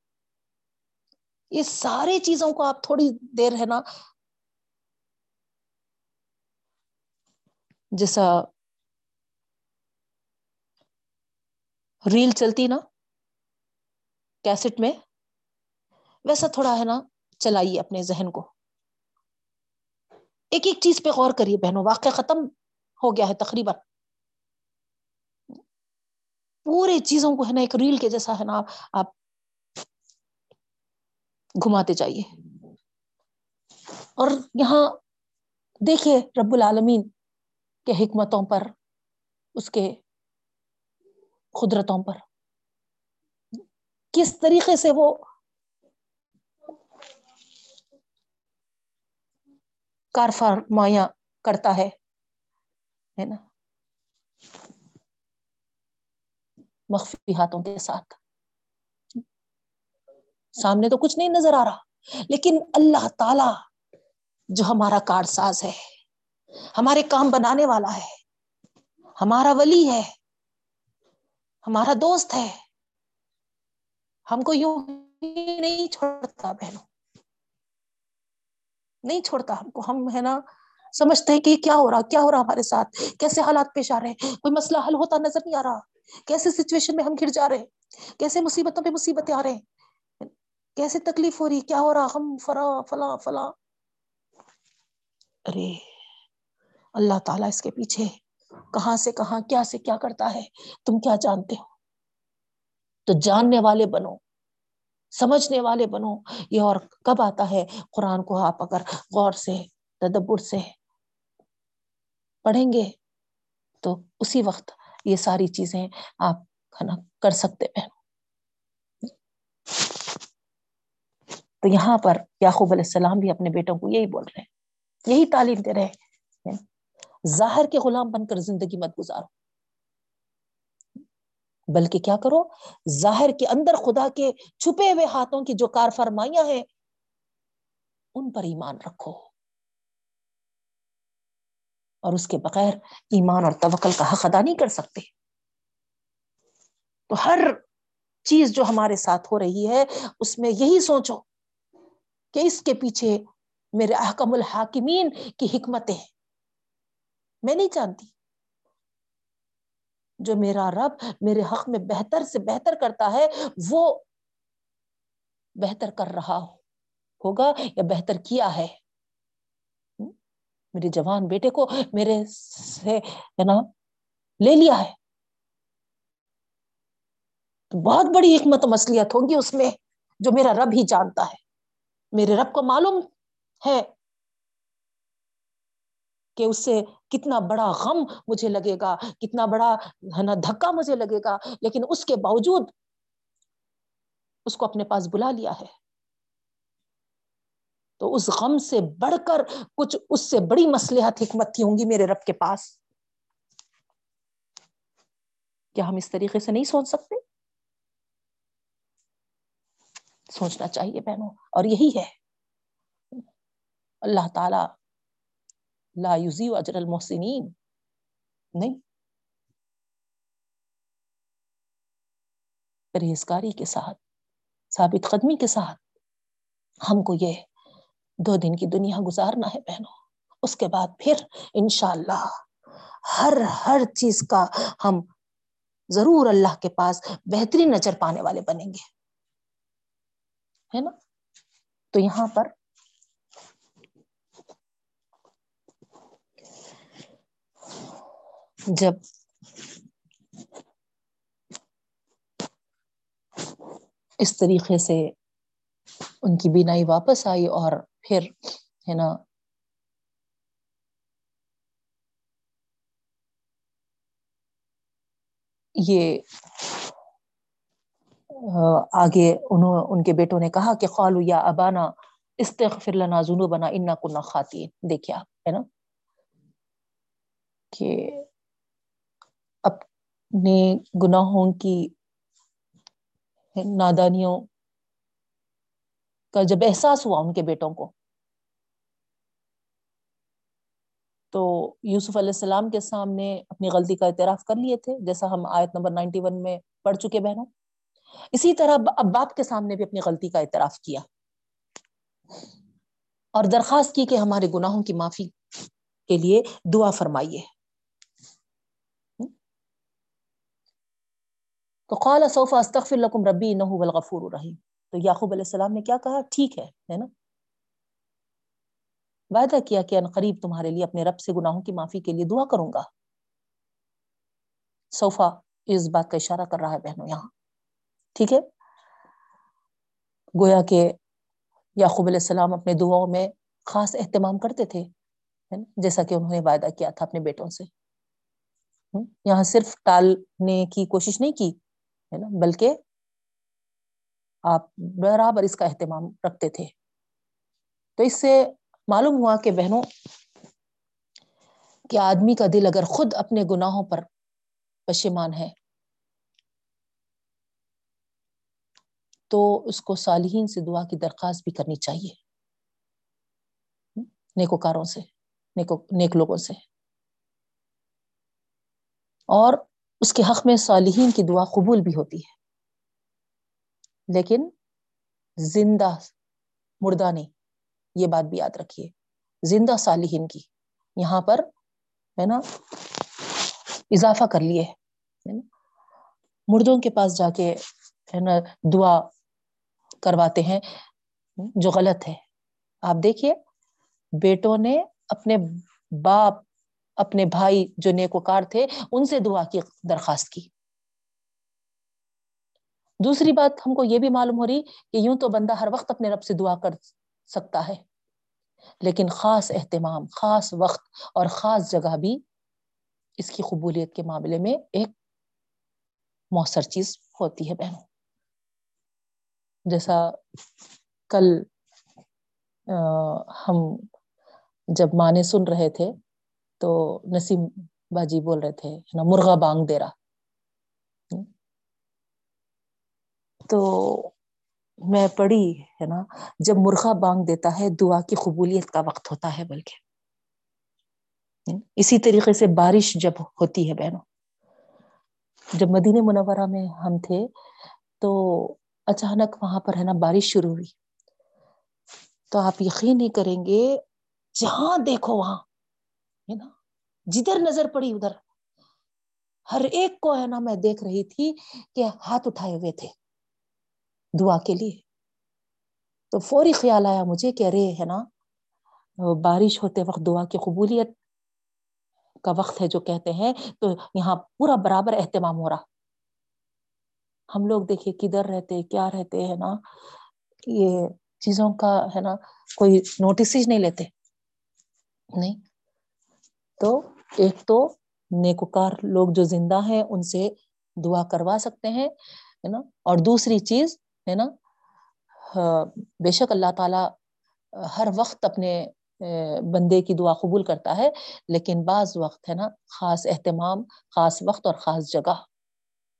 A: یہ سارے چیزوں کو آپ تھوڑی دیر ہے نا۔ جیسا ریل چلتی نا کیسٹ میں، ویسا تھوڑا ہے نا، چلائیے اپنے ذہن کو۔ ایک ایک چیز پہ غور کریے بہنوں واقع ختم ہو گیا ہے تقریباً۔ پورے چیزوں کو ہے نا ایک ریل کے جیسا ہے نا آپ گھماتے جائیے۔ اور یہاں دیکھیے رب العالمین کے حکمتوں پر، اس کے قدرتوں پر۔ کس طریقے سے وہ کار فرمایا کرتا ہے نا؟ مخفی ہاتھوں کے ساتھ۔ سامنے تو کچھ نہیں نظر آ رہا، لیکن اللہ تعالی جو ہمارا کار ساز ہے، ہمارے کام بنانے والا ہے، ہمارا ولی ہے، ہمارا دوست ہے، ہم کو یوں نہیں چھوڑتا بہنوں۔ نہیں چھوڑتا ہم کو۔ ہم ہے نا، سمجھتے ہیں کہ کیا ہو رہا، کیا ہو رہا ہمارے ساتھ؟ کیسے حالات پیش آ رہے ہیں؟ کوئی مسئلہ حل ہوتا نظر نہیں آ رہا۔ کیسے سچویشن میں ہم گر جا رہے ہیں؟ کیسے مصیبتوں پہ مصیبتیں آ رہے ہیں؟ کیسے تکلیف ہو رہی؟ کیا ہو رہا؟ ہم فلاں فلاں فلاں۔ ارے، اللہ تعالیٰ اس کے پیچھے کہاں سے کہاں، کیا سے کیا کرتا ہے؟ تم کیا جانتے ہو؟ تو جاننے والے بنو۔ سمجھنے والے بنو۔ یہ اور کب آتا ہے؟ قرآن کو آپ اگر غور سے، تدبر سے پڑھیں گے، تو اسی وقت یہ ساری چیزیں آپ کھانا کر سکتے ہیں۔ تو یہاں پر یعقوب علیہ السلام بھی اپنے بیٹوں کو یہی بول رہے ہیں، یہی تعلیم دے رہے ہیں۔ ظاہر کے غلام بن کر زندگی مت گزارو۔ بلکہ کیا کرو؟ ظاہر کے اندر خدا کے چھپے ہوئے ہاتھوں کی جو کار فرمائیاں ہیں، ان پر ایمان رکھو۔ اور اس کے بغیر ایمان اور توکل کا حق ادا نہیں کر سکتے۔ تو ہر چیز جو ہمارے ساتھ ہو رہی ہے، اس میں یہی سوچو کہ اس کے پیچھے میرے احکم الحاکمین کی حکمتیں میں نہیں جانتی۔ جو میرا رب میرے حق میں بہتر سے بہتر کرتا ہے، وہ بہتر کر رہا ہوگا یا بہتر کیا ہے؟ میرے جوان بیٹے کو میرے سے، ہے نا، لے لیا ہے۔ تو بہت بڑی حکمت مصلیت ہوگی اس میں جو میرا رب ہی جانتا ہے۔ میرے رب کو معلوم ہے کہ اس سے کتنا بڑا غم مجھے لگے گا، کتنا بڑا ہے نا، دھکا مجھے لگے گا۔ لیکن اس کے باوجود اس کو اپنے پاس بلا لیا ہے۔ تو اس غم سے بڑھ کر کچھ اس سے بڑی مسلحت حکمت تھی ہوں گی میرے رب کے پاس۔ کیا ہم اس طریقے سے نہیں سوچ سکتے؟ سوچنا چاہیے بہنوں، اور یہی ہے۔ اللہ تعالی لا یوزی اجر المحسنین نہیں. پرہیزگاری کے ساتھ، ثابت قدمی کے ساتھ ہم کو یہ دو دن کی دنیا گزارنا ہے بہنوں۔ اس کے بعد پھر انشاءاللہ ہر ہر چیز کا ہم ضرور اللہ کے پاس بہترین نظر پانے والے بنیں گے۔ ہے نا؟ تو یہاں پر جب اس طریقے سے ان کی بینائی واپس آئی اور پھر ہے نا یہ آگے انہوں، ان کے بیٹوں نے کہا کہ قالو یا ابانا استغفر لنا ذنوبنا انا کنا خاطئین۔ دیکھیا ہے نا کہ نے گناہوں کی نادانیوں کا جب احساس ہوا ان کے بیٹوں کو، تو یوسف علیہ السلام کے سامنے اپنی غلطی کا اعتراف کر لیے تھے، جیسا ہم آیت نمبر نائنٹی ون میں پڑھ چکے بہنوں۔ اسی طرح اب باپ کے سامنے بھی اپنی غلطی کا اعتراف کیا۔ اور درخواست کی کہ ہمارے گناہوں کی معافی کے لیے دعا فرمائیے۔ تو قال سوف استغفر لكم ربی انه هو الغفور الرحیم تو یعقوب علیہ السلام نے کیا کہا؟ ٹھیک ہے ہے نا؟ وعدہ کیا کہ ان قریب تمہارے لیے اپنے رب سے گناہوں کی معافی کے لیے دعا کروں گا۔ صوفا اس بات کا اشارہ کر رہا ہے بہنوں یہاں۔ ٹھیک ہے؟ گویا کہ یعقوب علیہ السلام اپنے دعاؤں میں خاص اہتمام کرتے تھے جیسا کہ انہوں نے وعدہ کیا تھا اپنے بیٹوں سے۔ یہاں صرف ٹالنے کی کوشش نہیں کی ہے نا؟ بلکہ آپ برابر اس کا اہتمام رکھتے تھے۔ تو اس سے معلوم ہوا کہ بہنوں، کہ آدمی کا دل اگر خود اپنے گناہوں پر پشیمان ہے، تو اس کو صالحین سے دعا کی درخواست بھی کرنی چاہیے۔ نیکوکاروں سے، نیکو، نیک لوگوں سے۔ اور اس کے حق میں صالحین کی دعا قبول بھی ہوتی ہے۔ لیکن زندہ مردہ نہیں، یہ بات بھی یاد رکھیے۔ زندہ صالحین کی، یہاں پر ہے نا، اضافہ کر لیے۔ مردوں کے پاس جا کے ہے نا دعا کرواتے ہیں، جو غلط ہے۔ آپ دیکھیے، بیٹوں نے اپنے باپ اپنے بھائی جو نیکوکار تھے، ان سے دعا کی، درخواست کی۔ دوسری بات ہم کو یہ بھی معلوم ہو رہی کہ یوں تو بندہ ہر وقت اپنے رب سے دعا کر سکتا ہے، لیکن خاص اہتمام، خاص وقت اور خاص جگہ بھی اس کی قبولیت کے معاملے میں ایک مؤثر چیز ہوتی ہے بہنوں جیسا کل ہم جب مانے سن رہے تھے تو نسیم باجی بول رہے تھے نا، مرغا بانگ دے رہا تو میں پڑھی، ہے نا، جب مرغا بانگ دیتا ہے، دعا کی قبولیت کا وقت ہوتا ہے بلکہ۔ اسی طریقے سے بارش جب ہوتی ہے بہنوں، جب مدینہ منورہ میں ہم تھے، تو اچانک وہاں پر، ہے نا، بارش شروع ہوئی۔ تو آپ یقین نہیں کریں گے، جہاں دیکھو وہاں ہے نا؟ جدھر نظر پڑی ادھر۔ ہر ایک کو ہے نا میں دیکھ رہی تھی کہ ہاتھ اٹھائے ہوئے تھے۔ دعا کے لیے۔ تو فوری خیال آیا مجھے کہ ارے ہے نا، بارش ہوتے وقت دعا کی قبولیت کا وقت ہے جو کہتے ہیں، تو یہاں پورا برابر اہتمام ہو رہا۔ ہم لوگ دیکھے کدھر رہتے، کیا رہتے ہے نا؟ یہ چیزوں کا ہے نا، کوئی نوٹس ہی نہیں لیتے۔ نہیں۔ تو ایک تو نیکوکار لوگ جو زندہ ہیں، ان سے دعا کروا سکتے ہیں، ہے نا؟ اور دوسری چیز، ہے نا؟ بے شک اللہ تعالی ہر وقت اپنے بندے کی دعا قبول کرتا ہے، لیکن بعض وقت، ہے نا، خاص اہتمام، خاص وقت اور خاص جگہ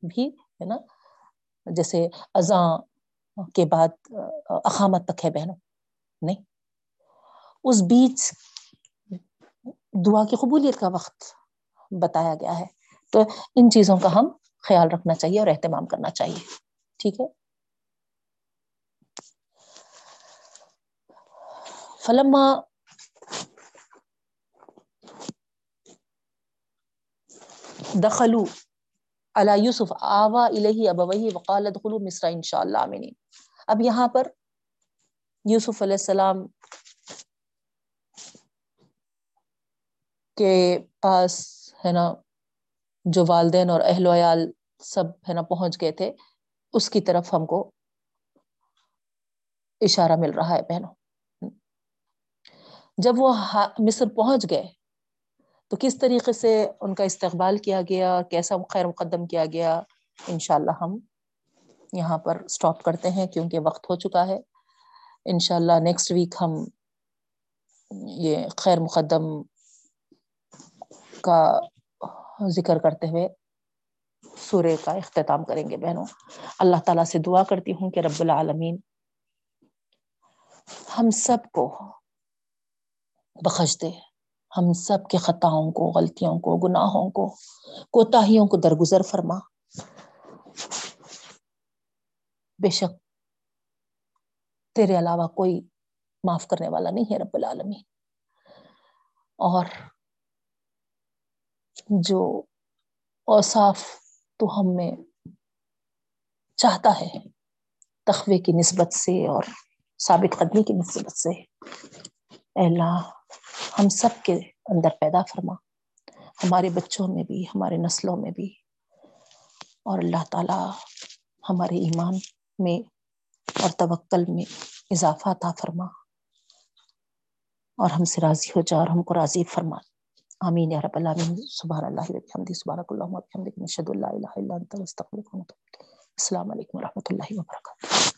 A: بھی، ہے نا؟ جیسے اذاں کے بعد اقامت تک ہے بہنوں، نہیں؟ اس بیچ دعا کی قبولیت کا وقت بتایا گیا ہے۔ تو ان چیزوں کا ہم خیال رکھنا چاہیے اور اہتمام کرنا چاہیے۔ ٹھیک ہے۔ فلما دخلو علی یوسف آوا الہی ابوی وقال ادخلوا مصر ان شاء اللہ اب یہاں پر یوسف علیہ السلام کے پاس ہے نا جو والدین اور اہل ویال سب ہے نا پہنچ گئے تھے، اس کی طرف ہم کو اشارہ مل رہا ہے بہنوں۔ جب وہ مصر پہنچ گئے، تو کس طریقے سے ان کا استقبال کیا گیا، کیسا خیر مقدم کیا گیا، انشاءاللہ ہم یہاں پر سٹاپ کرتے ہیں کیونکہ وقت ہو چکا ہے۔ انشاءاللہ نیکسٹ ویک ہم یہ خیر مقدم کا ذکر کرتے ہوئے سورے کا اختتام کریں گے بہنوں۔ اللہ تعالیٰ سے دعا کرتی ہوں کہ رب العالمین ہم سب کو بخش دے۔ ہم سب کے خطاؤں کو، غلطیوں کو، گناہوں کو، کوتاہیوں کو درگزر فرما۔ بے شک تیرے علاوہ کوئی معاف کرنے والا نہیں ہے رب العالمین۔ اور جو اوصاف تو ہم میں چاہتا ہے، تخوے کی نسبت سے اور ثابت قدمی کی نسبت سے۔ اے اللہ، ہم سب کے اندر پیدا فرما۔ ہمارے بچوں میں بھی، ہمارے نسلوں میں بھی۔ اور اللہ تعالی ہمارے ایمان میں اور توکل میں اضافہ عطا فرما۔ اور ہم سے راضی ہو جا اور ہم کو راضی فرما۔ آمین یا رب العالمین. سبحان اللہ وبحمدہ سبحانک اللہم وبحمدک نشہد اللہ الہ الا انت، نستغفرک ونتوب السلام علیکم ورحمۃ اللہ وبرکاتہ.